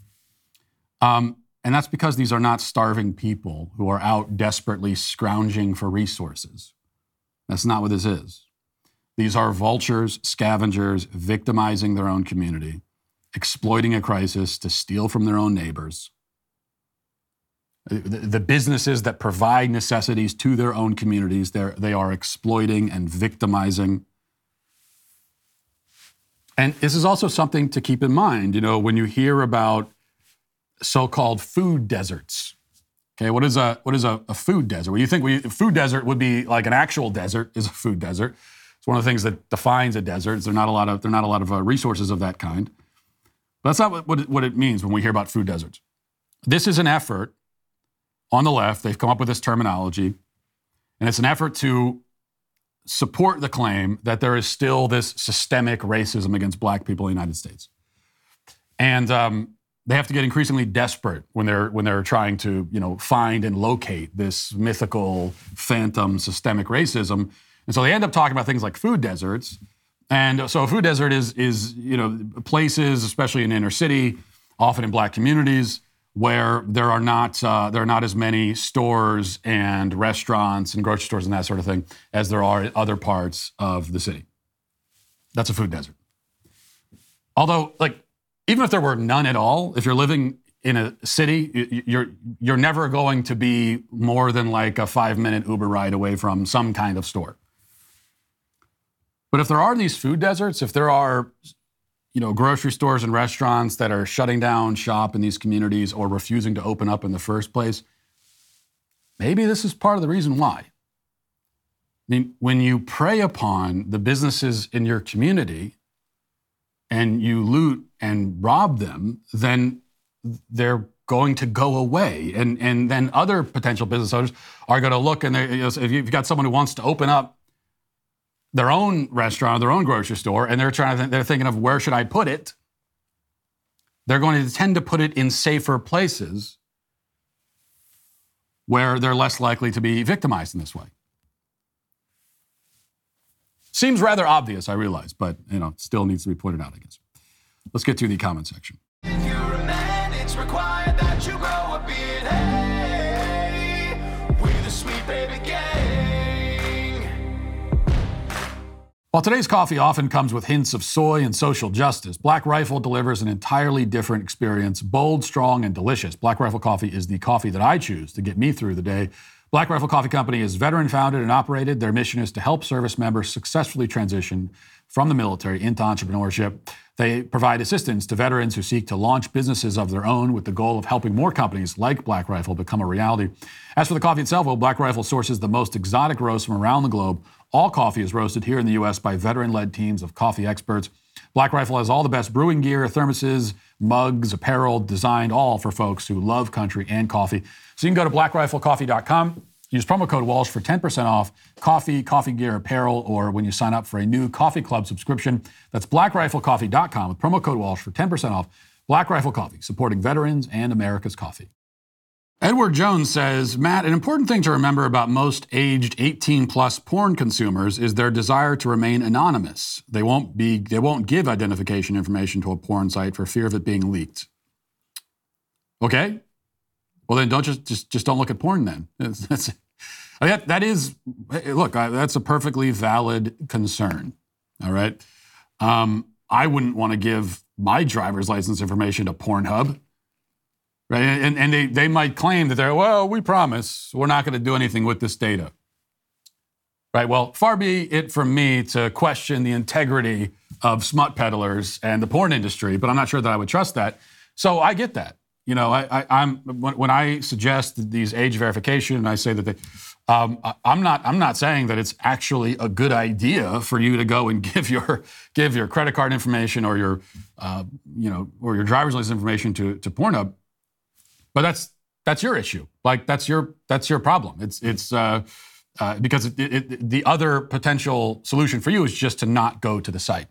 Um, and that's because these are not starving people who are out desperately scrounging for resources. That's not what this is. These are vultures, scavengers, victimizing their own community, exploiting a crisis to steal from their own neighbors. The, businesses that provide necessities to their own communities, they are exploiting and victimizing. And this is also something to keep in mind. You know, when you hear about so-called food deserts. Okay, what is a what is a, a food desert? Well, you think we, food desert would be like an actual desert is a food desert. It's one of the things that defines a desert. There's not a lot of there not a lot of uh, resources of that kind. But that's not what, what it, what it means when we hear about food deserts. This is an effort on the left. They've come up with this terminology, and it's an effort to support the claim that there is still this systemic racism against black people in the United States. And um, they have to get increasingly desperate when they're when they're trying to you know find and locate this mythical phantom systemic racism. And so they end up talking about things like food deserts. And so a food desert is is you know places especially in inner city often in black communities where there are not uh, there are not as many stores and restaurants and grocery stores and that sort of thing as there are in other parts of the city. That's a food desert. Although like even if there were none at all, if you're living in a city, you're you're never going to be more than like a five minute Uber ride away from some kind of store. But if there are these food deserts, if there are you know grocery stores and restaurants that are shutting down shop in these communities or refusing to open up in the first place, maybe this is part of the reason why. I mean, when you prey upon the businesses in your community and you loot and rob them, then they're going to go away. And, and then other potential business owners are going to look and you know, if you've got someone who wants to open up their own restaurant, or their own grocery store, and they're trying to th- they're thinking of where should I put it, they're going to tend to put it in safer places where they're less likely to be victimized in this way. Seems rather obvious, I realize, but you know, still needs to be pointed out, I guess. Let's get to the comment section. While today's coffee often comes with hints of soy and social justice, Black Rifle delivers an entirely different experience, bold, strong, and delicious. Black Rifle coffee is the coffee that I choose to get me through the day Black Rifle Coffee Company is veteran founded and operated. Their mission is to help service members successfully transition from the military into entrepreneurship. They provide assistance to veterans who seek to launch businesses of their own with the goal of helping more companies like Black Rifle become a reality. As for the coffee itself, well, Black Rifle sources the most exotic roasts from around the globe. All coffee is roasted here in the U.S. by veteran led teams of coffee experts. Black Rifle has all the best brewing gear, thermoses, mugs, apparel, designed all for folks who love country and coffee. So you can go to blackriflecoffee.com, use promo code Walsh for 10% off coffee, coffee gear, apparel, or when you sign up for a new coffee club subscription. That's blackriflecoffee.com with promo code Walsh for 10% off. Black Rifle Coffee, supporting veterans and America's coffee. Edward Jones says, Matt, an important thing to remember about most aged 18 plus porn consumers is their desire to remain anonymous. They won't be they won't give identification information to a porn site for fear of it being leaked. Okay? Well, then don't just just just don't look at porn. Then that's, that's that, that is look. That's a perfectly valid concern. All right. Um, I wouldn't want to give my driver's license information to Pornhub. Right. And, and they, they might claim that they're, well, we promise we're not going to do anything with this data. Right. Well, far be it from me to question the integrity of smut peddlers and the porn industry, but I'm not sure that I would trust that. So I get that. You know, I, am when, when, I suggest these age verification, and I say that they, um, I'm not I'm not saying that it's actually a good idea for you to go and give your give your credit card information or your uh, you know or your driver's license information to to Pornhub, but that's that's your issue. Like that's your that's your problem. It's it's uh, uh, because it, it, the other potential solution for you is just to not go to the site,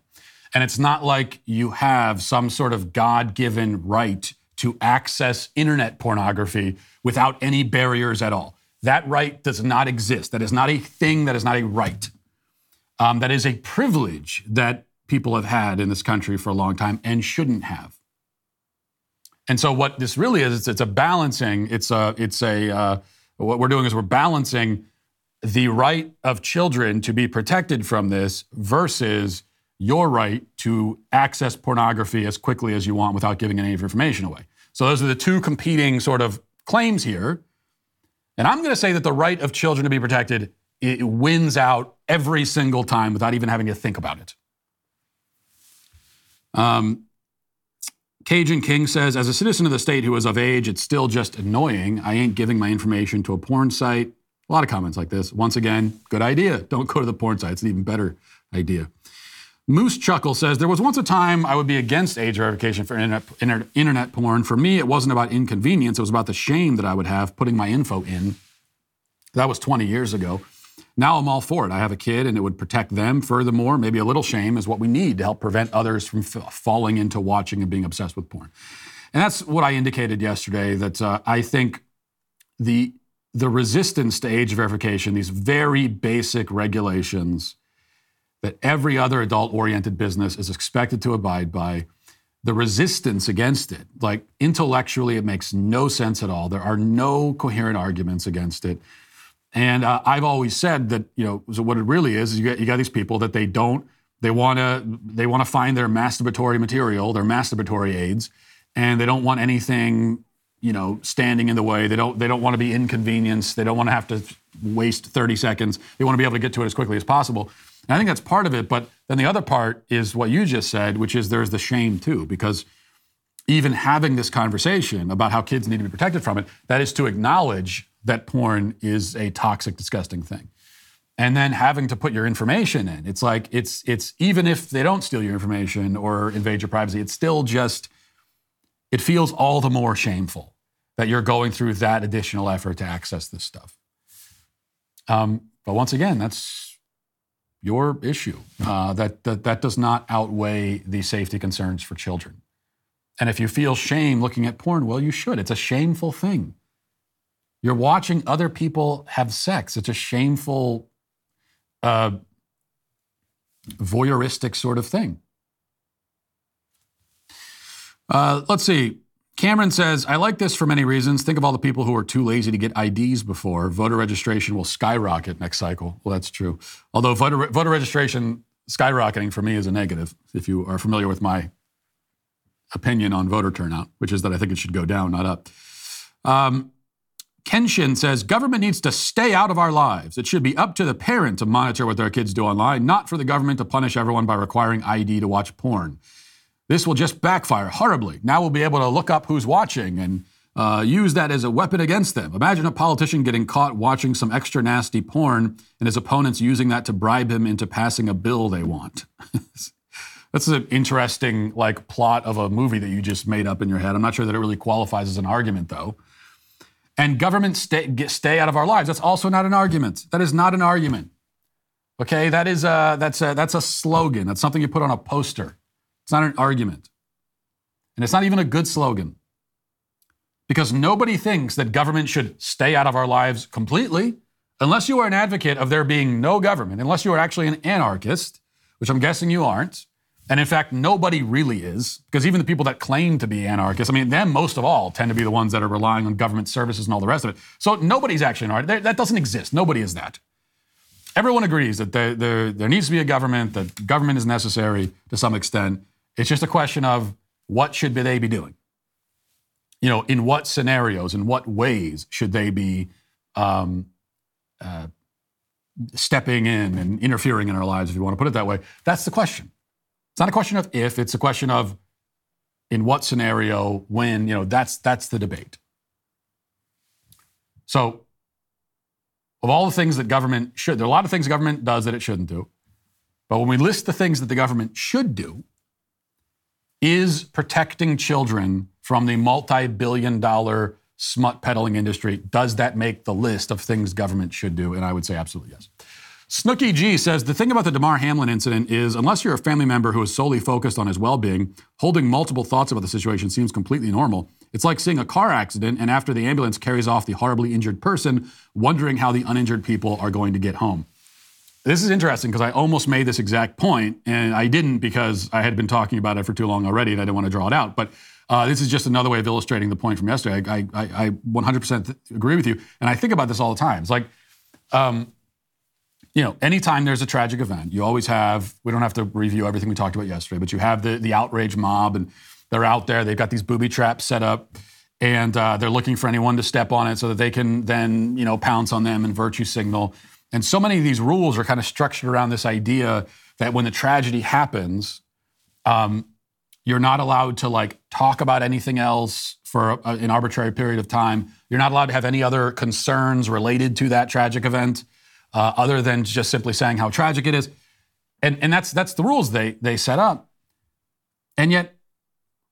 and it's not like you have some sort of God given right to access internet pornography without any barriers at all. That right does not exist. That is not a thing. That is not a right. Um, that is a privilege that people have had in this country for a long time and shouldn't have. And so, what this really is, it's, it's a balancing. It's a, it's a. Uh, what we're doing is we're balancing the right of children to be protected from this versus your right to access pornography as quickly as you want without giving any of your information away. So those are the two competing sort of claims here. And I'm going to say that the right of children to be protected it wins out every single time without even having to think about it. Um, Cajun King says, as a citizen of the state who is of age, it's still just annoying. I ain't giving my information to a porn site. A lot of comments like this. Once again, good idea. Don't go to the porn site. It's an even better idea. Moose Chuckle says there was once a time I would be against age verification for internet, internet, porn. For me, it wasn't about inconvenience; it was about the shame that I would have putting my info in. That was 20 years ago. Now I'm all for it. I have a kid, and it would protect them. Furthermore, maybe a little shame is what we need to help prevent others from f- falling into watching and being obsessed with porn. And that's what I indicated yesterday. That uh, I think the the resistance to age verification, these very basic regulations that every other adult oriented business is expected to abide by. The resistance against it, like intellectually, it makes no sense at all. There are no coherent arguments against it. And uh, I've always said that, you know, so what it really is, is you got, you got these people that they don't, they want to, they want to find their masturbatory material, their masturbatory aids, and they don't want anything, you know, standing in the way. They don't, they don't want to be inconvenienced. They don't want to have to waste 30 seconds. They want to be able to get to it as quickly as possible. And I think that's part of it. But then the other part is what you just said, which is there's the shame too, because even having this conversation about how kids need to be protected from it, that is to acknowledge that porn is a toxic, disgusting thing. And then having to put your information in. It's like it's it's even if they don't steal your information or invade your privacy, it's still just it feels all the more shameful that you're going through that additional effort to access this stuff. Um, but once again, that's your issue. Uh, that, that, that does not outweigh the safety concerns for children. And if you feel shame looking at porn, well, you should. It's a shameful thing. You're watching other people have sex. It's a shameful, uh, voyeuristic sort of thing. Uh, let's see. Cameron says, I like this for many reasons. Think of all the people who are too lazy to get IDs before. Voter registration will skyrocket next cycle. Well, that's true. Although voter, voter registration skyrocketing for me is a negative, if you are familiar with my opinion on voter turnout, which is that I think it should go down, not up. Um, Kenshin says government needs to stay out of our lives. It should be up to the parent to monitor what their kids do online, not for the government to punish everyone by requiring ID to watch porn. This will just backfire horribly. Now we'll be able to look up who's watching and uh, use that as a weapon against them. Imagine a politician getting caught watching some extra nasty porn and his opponents using that to bribe him into passing a bill they want. That's an interesting like plot of a movie that you just made up in your head. I'm not sure that it really qualifies as an argument though. And government stay, get, stay out of our lives. That's also not an argument. That is not an argument. Okay, that is a, that's a, that's a slogan. That's something you put on a poster. It's not an argument. And it's not even a good slogan. Because nobody thinks that government should stay out of our lives completely, unless you are an advocate of there being no government, unless you are actually an anarchist, which I'm guessing you aren't. And in fact, nobody really is, because even the people that claim to be anarchists, I mean, them most of all tend to be the ones that are relying on government services and all the rest of it. So nobody's actually an anarchist. That doesn't exist. Nobody is that. everyone agrees that there, there, there needs to be a government, that government is necessary to some extent. It's just a question of what should they be doing? You know, in what scenarios, in what ways should they be um, uh, stepping in and interfering in our lives, if you want to put it that way? That's the question. It's not a question of if, it's a question of in what scenario, when, you know, that's that's the debate. So of all the things that government should, there are a lot of things government does that it shouldn't do. But when we list the things that the government should do, is protecting children from the multi billion dollar smut peddling industry, does that make the list of things government should do? And I would say absolutely yes. Snooky G says the thing about the Damar Hamlin incident is unless you're a family member who is solely focused on his well being, holding multiple thoughts about the situation seems completely normal. It's like seeing a car accident and after the ambulance carries off the horribly injured person, wondering how the uninjured people are going to get home. This is interesting because I almost made this exact point, and I didn't because I had been talking about it for too long already and I didn't want to draw it out. But uh, this is just another way of illustrating the point from yesterday. I, I, I 100% agree with you. And I think about this all the time. It's like, um, you know, anytime there's a tragic event, you always have, we don't have to review everything we talked about yesterday, but you have the, the outrage mob and they're out there. They've got these booby traps set up and uh, they're looking for anyone to step on it so that they can then, you know, pounce on them and virtue signal. And so many of these rules are kind of structured around this idea that when the tragedy happens, um, you're not allowed to like talk about anything else for a, an arbitrary period of time. You're not allowed to have any other concerns related to that tragic event, uh, other than just simply saying how tragic it is. And, and that's that's the rules they they set up. And yet,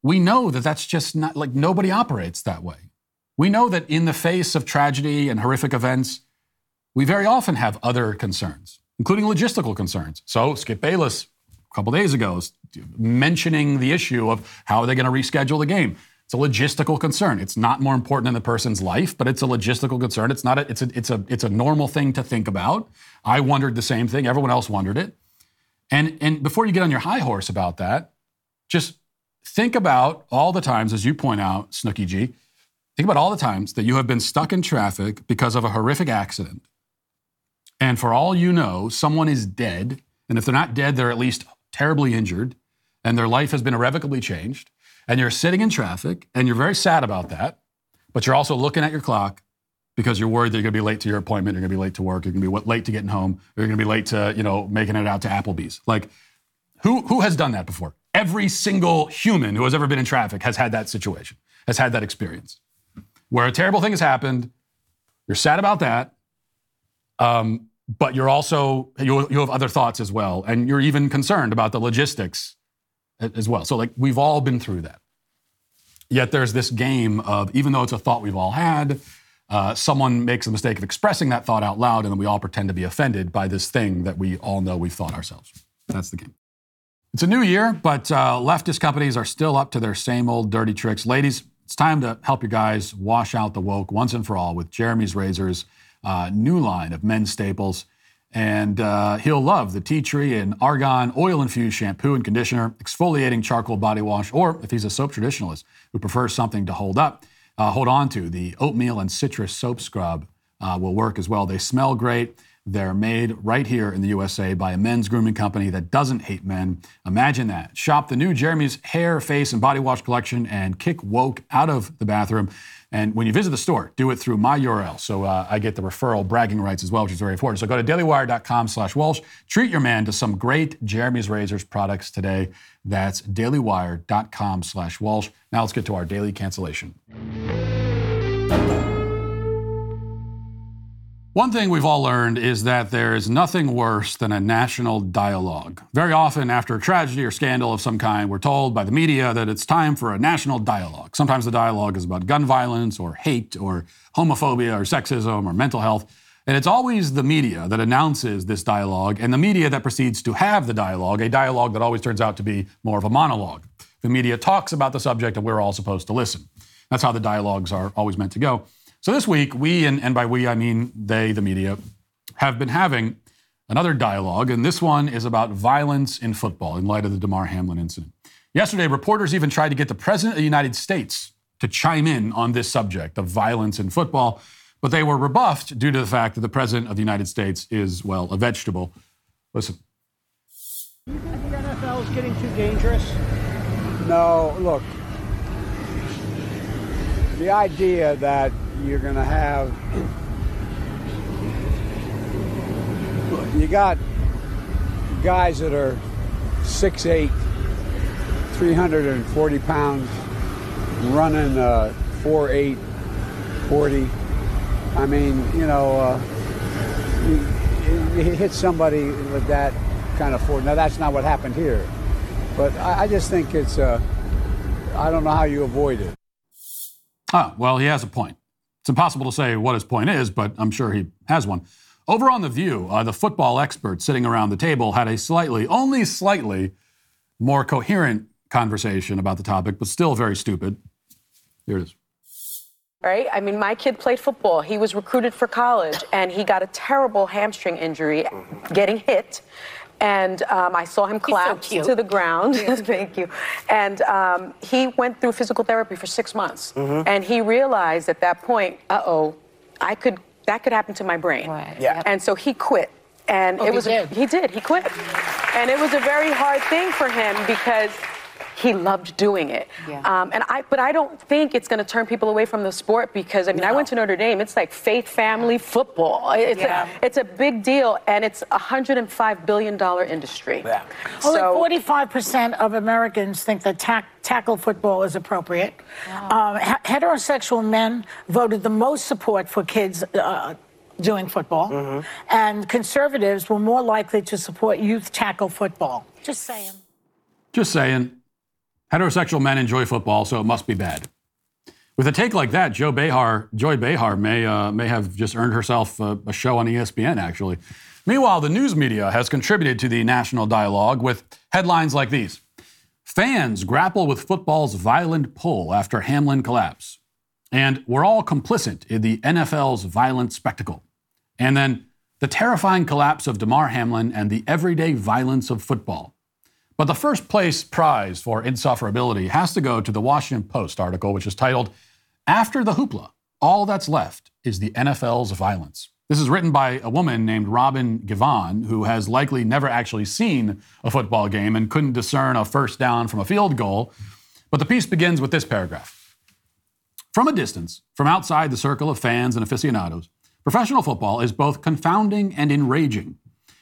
we know that that's just not like nobody operates that way. We know that in the face of tragedy and horrific events, we very often have other concerns, including logistical concerns. So Skip Bayless a couple days ago was mentioning the issue of how are they going to reschedule the game. It's a logistical concern. It's not more important than the person's life, but it's a logistical concern. It's not a, it's a, it's a, it's a normal thing to think about. I wondered the same thing. Everyone else wondered it. And, and before you get on your high horse about that, just think about all the times, as you point out, Snooky G, think about all the times that you have been stuck in traffic because of a horrific accident. And for all you know, someone is dead. And if they're not dead, they're at least terribly injured and their life has been irrevocably changed, and you're sitting in traffic and you're very sad about that, but you're also looking at your clock because you're worried that you're going to be late to your appointment, you're going to be late to work, you're going to be late to getting home, you're going to be late to, you know, making it out to Applebee's. Like, who, who has done that before? Every single human who has ever been in traffic has had that situation, has had that experience where a terrible thing has happened. You're sad about that. Um, but you're also, you, you have other thoughts as well. And you're even concerned about the logistics as well. So, like, we've all been through that. Yet there's this game of, even though it's a thought we've all had, uh, someone makes a mistake of expressing that thought out loud, and then we all pretend to be offended by this thing that we all know we've thought ourselves. That's the game. It's a new year, but uh, leftist companies are still up to their same old dirty tricks. Ladies, it's time to help your guys wash out the woke once and for all with Jeremy's Razors, uh, new line of men's staples. And uh, he'll love the tea tree and argan oil infused shampoo and conditioner, exfoliating charcoal body wash, or if he's a soap traditionalist who prefers something to hold up, uh, hold on to, the oatmeal and citrus soap scrub uh, will work as well. They smell great. They're made right here in the USA by a men's grooming company that doesn't hate men. Imagine that. Shop the new Jeremy's hair, face, and body wash collection and kick woke out of the bathroom. And when you visit the store, do it through my URL. So uh, I get the referral bragging rights as well, which is very important. So go to dailywire.com slash Walsh. Treat your man to some great Jeremy's Razors products today. That's dailywire.com slash Walsh. Now let's get to our daily cancellation. One thing we've all learned is that there is nothing worse than a national dialogue. Very often, after a tragedy or scandal of some kind, we're told by the media that it's time for a national dialogue. Sometimes the dialogue is about gun violence or hate or homophobia or sexism or mental health. And it's always the media that announces this dialogue and the media that proceeds to have the dialogue, a dialogue that always turns out to be more of a monologue. The media talks about the subject and we're all supposed to listen. That's how the dialogues are always meant to go. So this week, we, and, and by we I mean they, the media, have been having another dialogue, and this one is about violence in football in light of the Damar Hamlin incident. Yesterday, reporters even tried to get the President of the United States to chime in on this subject of violence in football, but they were rebuffed due to the fact that the President of the United States is, well, a vegetable. Listen. Do you think the NFL is getting too dangerous? No, look, the idea that you're going to have, you got guys that are 6'8, 340 pounds, running uh, 4'8, 40. I mean, you know, uh, you, you hit somebody with that kind of force. Now, that's not what happened here. But I, I just think it's, uh, I don't know how you avoid it. Ah, well, he has a point. It's impossible to say what his point is, but I'm sure he has one. Over on The View, uh, the football expert sitting around the table had a slightly, only slightly, more coherent conversation about the topic, but still very stupid. Here it is. Right? I mean, my kid played football. He was recruited for college, and he got a terrible hamstring injury getting hit. And um, I saw him collapse cute. to the ground. Thank you. And um, he went through physical therapy for six months. And he realized at that point, uh oh, I could that could happen to my brain. Right. Yeah. And so he quit. And Oh, it he was a- he did. He quit. And it was a very hard thing for him because he loved doing it. Yeah. Um, and I, but I don't think it's going to turn people away from the sport because I mean, I went to Notre Dame. It's like faith, family, football. It's Yeah. a, it's a big deal, and it's a hundred and five billion dollar industry. Yeah. Only 45% of Americans think that tack, tackle football is appropriate. Um, he- heterosexual men voted the most support for kids uh, doing football, Mm-hmm. and conservatives were more likely to support youth tackle football. Just saying. Just saying. Heterosexual men enjoy football, so it must be bad. With a take like that, Joe Behar, Joy Behar may, uh, may have just earned herself a, a show on ESPN, actually. Meanwhile, the news media has contributed to the national dialogue with headlines like these Fans grapple with football's violent pull after Hamlin collapse. And we're all complicit in the NFL's violent spectacle. And then the terrifying collapse of Damar Hamlin and the everyday violence of football. But the first place prize for insufferability has to go to the Washington Post article, which is titled, After the Hoopla, All That's Left is the NFL's Violence. This is written by a woman named Robin Givhan, who has likely never actually seen a football game and couldn't discern a first down from a field goal. But the piece begins with this paragraph. From a distance, from outside the circle of fans and aficionados, professional football is both confounding and enraging.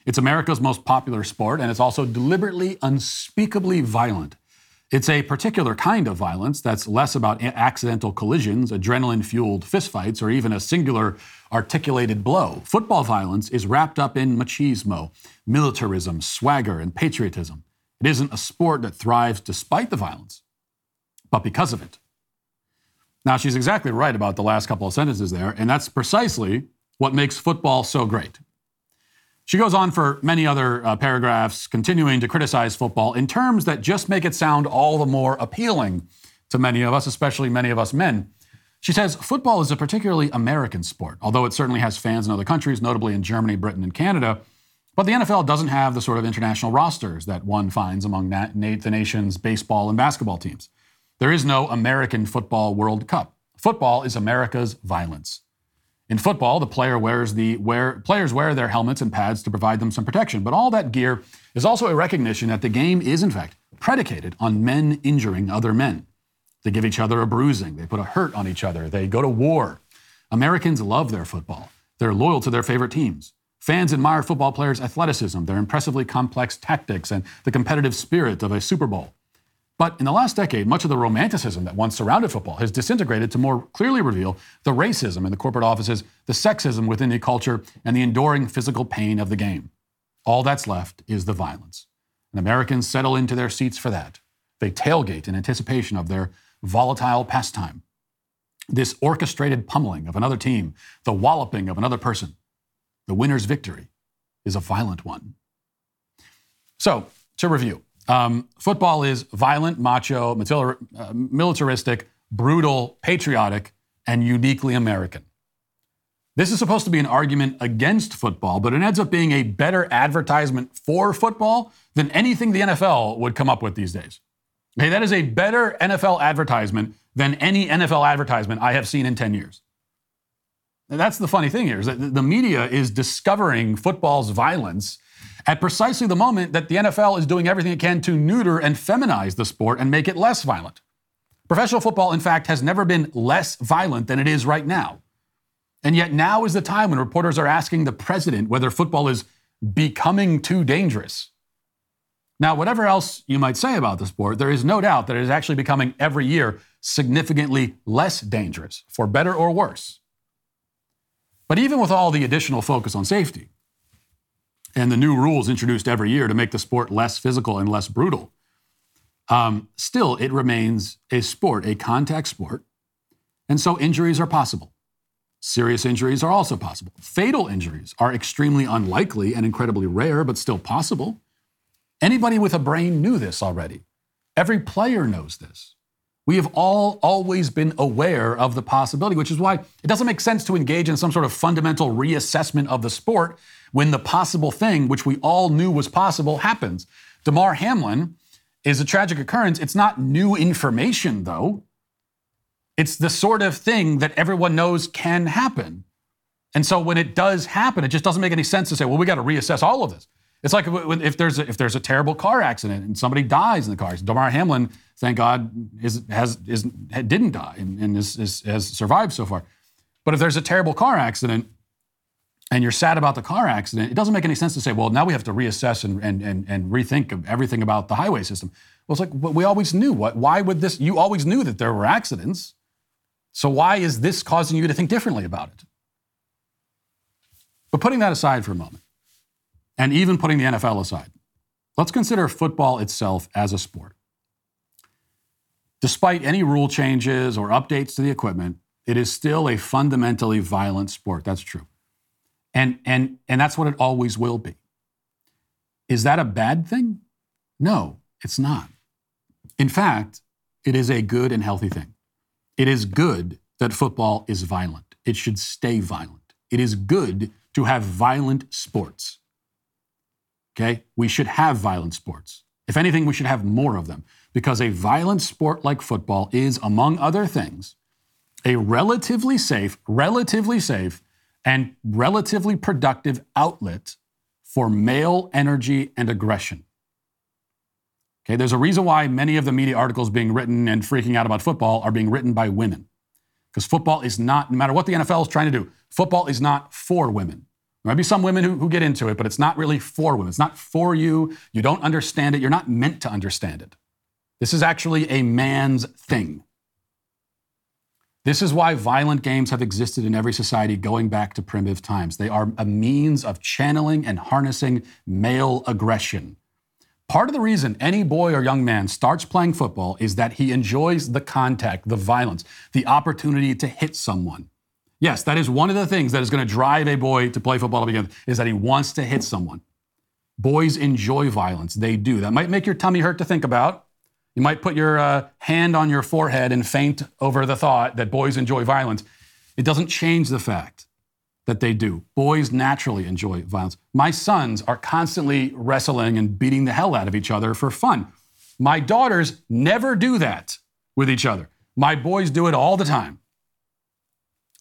It's America's most popular sport, and it's also deliberately, unspeakably violent. It's a particular kind of violence that's less about accidental collisions, adrenaline fueled fistfights, or even a singular articulated blow. Football violence is wrapped up in machismo, militarism, swagger, and patriotism. It isn't a sport that thrives despite the violence, but because of it. Now, she's exactly right about the last couple of sentences there, and that's precisely what makes football so great. She goes on for many other uh, paragraphs, continuing to criticize football in terms that just make it sound all the more appealing to many of us, especially many of us men. She says football is a particularly American sport, although it certainly has fans in other countries, notably in Germany, Britain, and Canada. But the NFL doesn't have the sort of international rosters that one finds among na- the nation's baseball and basketball teams. There is no American Football World Cup. Football is America's violence. In football, the player wears the wear, players wear their helmets and pads to provide them some protection, but all that gear is also a recognition that the game is, in fact, predicated on men injuring other men. They give each other a bruising, they put a hurt on each other, they go to war. Americans love their football. They're loyal to their favorite teams. Fans admire football players' athleticism, their impressively complex tactics, and the competitive spirit of a Super Bowl. But in the last decade, much of the romanticism that once surrounded football has disintegrated to more clearly reveal the racism in the corporate offices, the sexism within the culture, and the enduring physical pain of the game. All that's left is the violence. And Americans settle into their seats for that. They tailgate in anticipation of their volatile pastime. This orchestrated pummeling of another team, the walloping of another person. The winner's victory is a violent one. So, to review, um, football is violent, macho, uh, militaristic, brutal, patriotic, and uniquely American. This is supposed to be an argument against football, but it ends up being a better advertisement for football than anything the NFL would come up with these days. Hey, that is a better NFL advertisement than any NFL advertisement I have seen in 10 years. That's the funny thing here is that the media is discovering football's violence at precisely the moment that the NFL is doing everything it can to neuter and feminize the sport and make it less violent. Professional football, in fact, has never been less violent than it is right now. And yet now is the time when reporters are asking the president whether football is becoming too dangerous. Now, whatever else you might say about the sport, there is no doubt that it is actually becoming every year significantly less dangerous, for better or worse. But even with all the additional focus on safety and the new rules introduced every year to make the sport less physical and less brutal, um, still it remains a sport, a contact sport. And so injuries are possible. Serious injuries are also possible. Fatal injuries are extremely unlikely and incredibly rare, but still possible. Anybody with a brain knew this already. Every player knows this. We have all always been aware of the possibility, which is why it doesn't make sense to engage in some sort of fundamental reassessment of the sport when the possible thing, which we all knew was possible, happens. Damar Hamlin is a tragic occurrence. It's not new information, though. It's the sort of thing that everyone knows can happen. And so when it does happen, it just doesn't make any sense to say, well, we got to reassess all of this. It's like if there's a, if there's a terrible car accident and somebody dies in the car. Damar Hamlin, thank God, is has is didn't die and, and is, is, has survived so far. But if there's a terrible car accident and you're sad about the car accident, it doesn't make any sense to say, well, now we have to reassess and and and, and rethink everything about the highway system. Well, it's like well, we always knew. What? Why would this? You always knew that there were accidents. So why is this causing you to think differently about it? But putting that aside for a moment, and even putting the NFL aside, let's consider football itself as a sport. Despite any rule changes or updates to the equipment, it is still a fundamentally violent sport. That's true. And, and, and that's what it always will be. Is that a bad thing? No, it's not. In fact, it is a good and healthy thing. It is good that football is violent. It should stay violent. It is good to have violent sports. Okay? We should have violent sports. If anything, we should have more of them because a violent sport like football is, among other things, a relatively safe, relatively safe, and relatively productive outlet for male energy and aggression. Okay, there's a reason why many of the media articles being written and freaking out about football are being written by women. Because football is not, no matter what the NFL is trying to do, football is not for women. There might be some women who, who get into it, but it's not really for women. It's not for you. You don't understand it. You're not meant to understand it. This is actually a man's thing. This is why violent games have existed in every society going back to primitive times. They are a means of channeling and harnessing male aggression. Part of the reason any boy or young man starts playing football is that he enjoys the contact, the violence, the opportunity to hit someone. Yes, that is one of the things that is going to drive a boy to play football to begin with, is that he wants to hit someone. Boys enjoy violence. They do. That might make your tummy hurt to think about. You might put your uh, hand on your forehead and faint over the thought that boys enjoy violence. It doesn't change the fact that they do. Boys naturally enjoy violence. My sons are constantly wrestling and beating the hell out of each other for fun. My daughters never do that with each other. My boys do it all the time.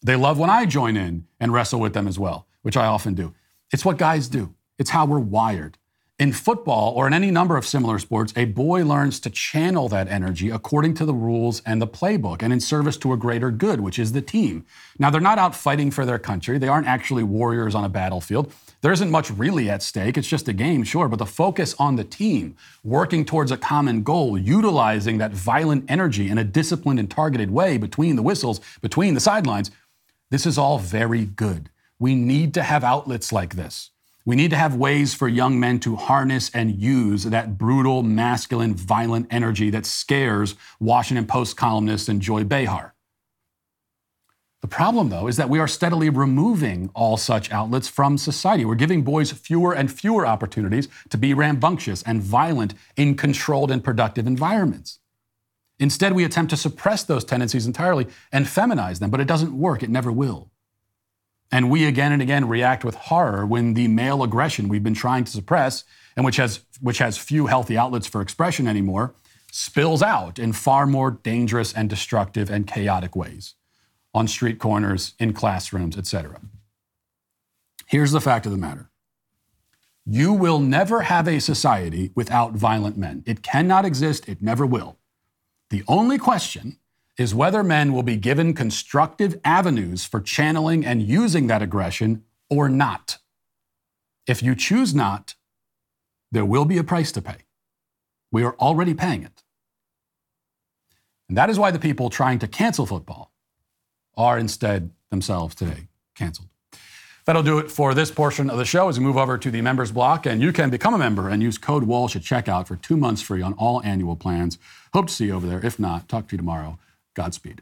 They love when I join in and wrestle with them as well, which I often do. It's what guys do, it's how we're wired. In football or in any number of similar sports, a boy learns to channel that energy according to the rules and the playbook and in service to a greater good, which is the team. Now, they're not out fighting for their country. They aren't actually warriors on a battlefield. There isn't much really at stake. It's just a game, sure, but the focus on the team, working towards a common goal, utilizing that violent energy in a disciplined and targeted way between the whistles, between the sidelines, this is all very good. We need to have outlets like this. We need to have ways for young men to harness and use that brutal, masculine, violent energy that scares Washington Post columnists and Joy Behar. The problem, though, is that we are steadily removing all such outlets from society. We're giving boys fewer and fewer opportunities to be rambunctious and violent in controlled and productive environments. Instead, we attempt to suppress those tendencies entirely and feminize them, but it doesn't work. It never will. And we again and again react with horror when the male aggression we've been trying to suppress, and which has, which has few healthy outlets for expression anymore, spills out in far more dangerous and destructive and chaotic ways. on street corners, in classrooms, etc. Here's the fact of the matter. You will never have a society without violent men. It cannot exist, it never will. The only question is whether men will be given constructive avenues for channeling and using that aggression or not. If you choose not, there will be a price to pay. We are already paying it. And that is why the people trying to cancel football are instead themselves today canceled. That'll do it for this portion of the show as we move over to the members block. And you can become a member and use code Walsh at checkout for two months free on all annual plans. Hope to see you over there. If not, talk to you tomorrow. Godspeed.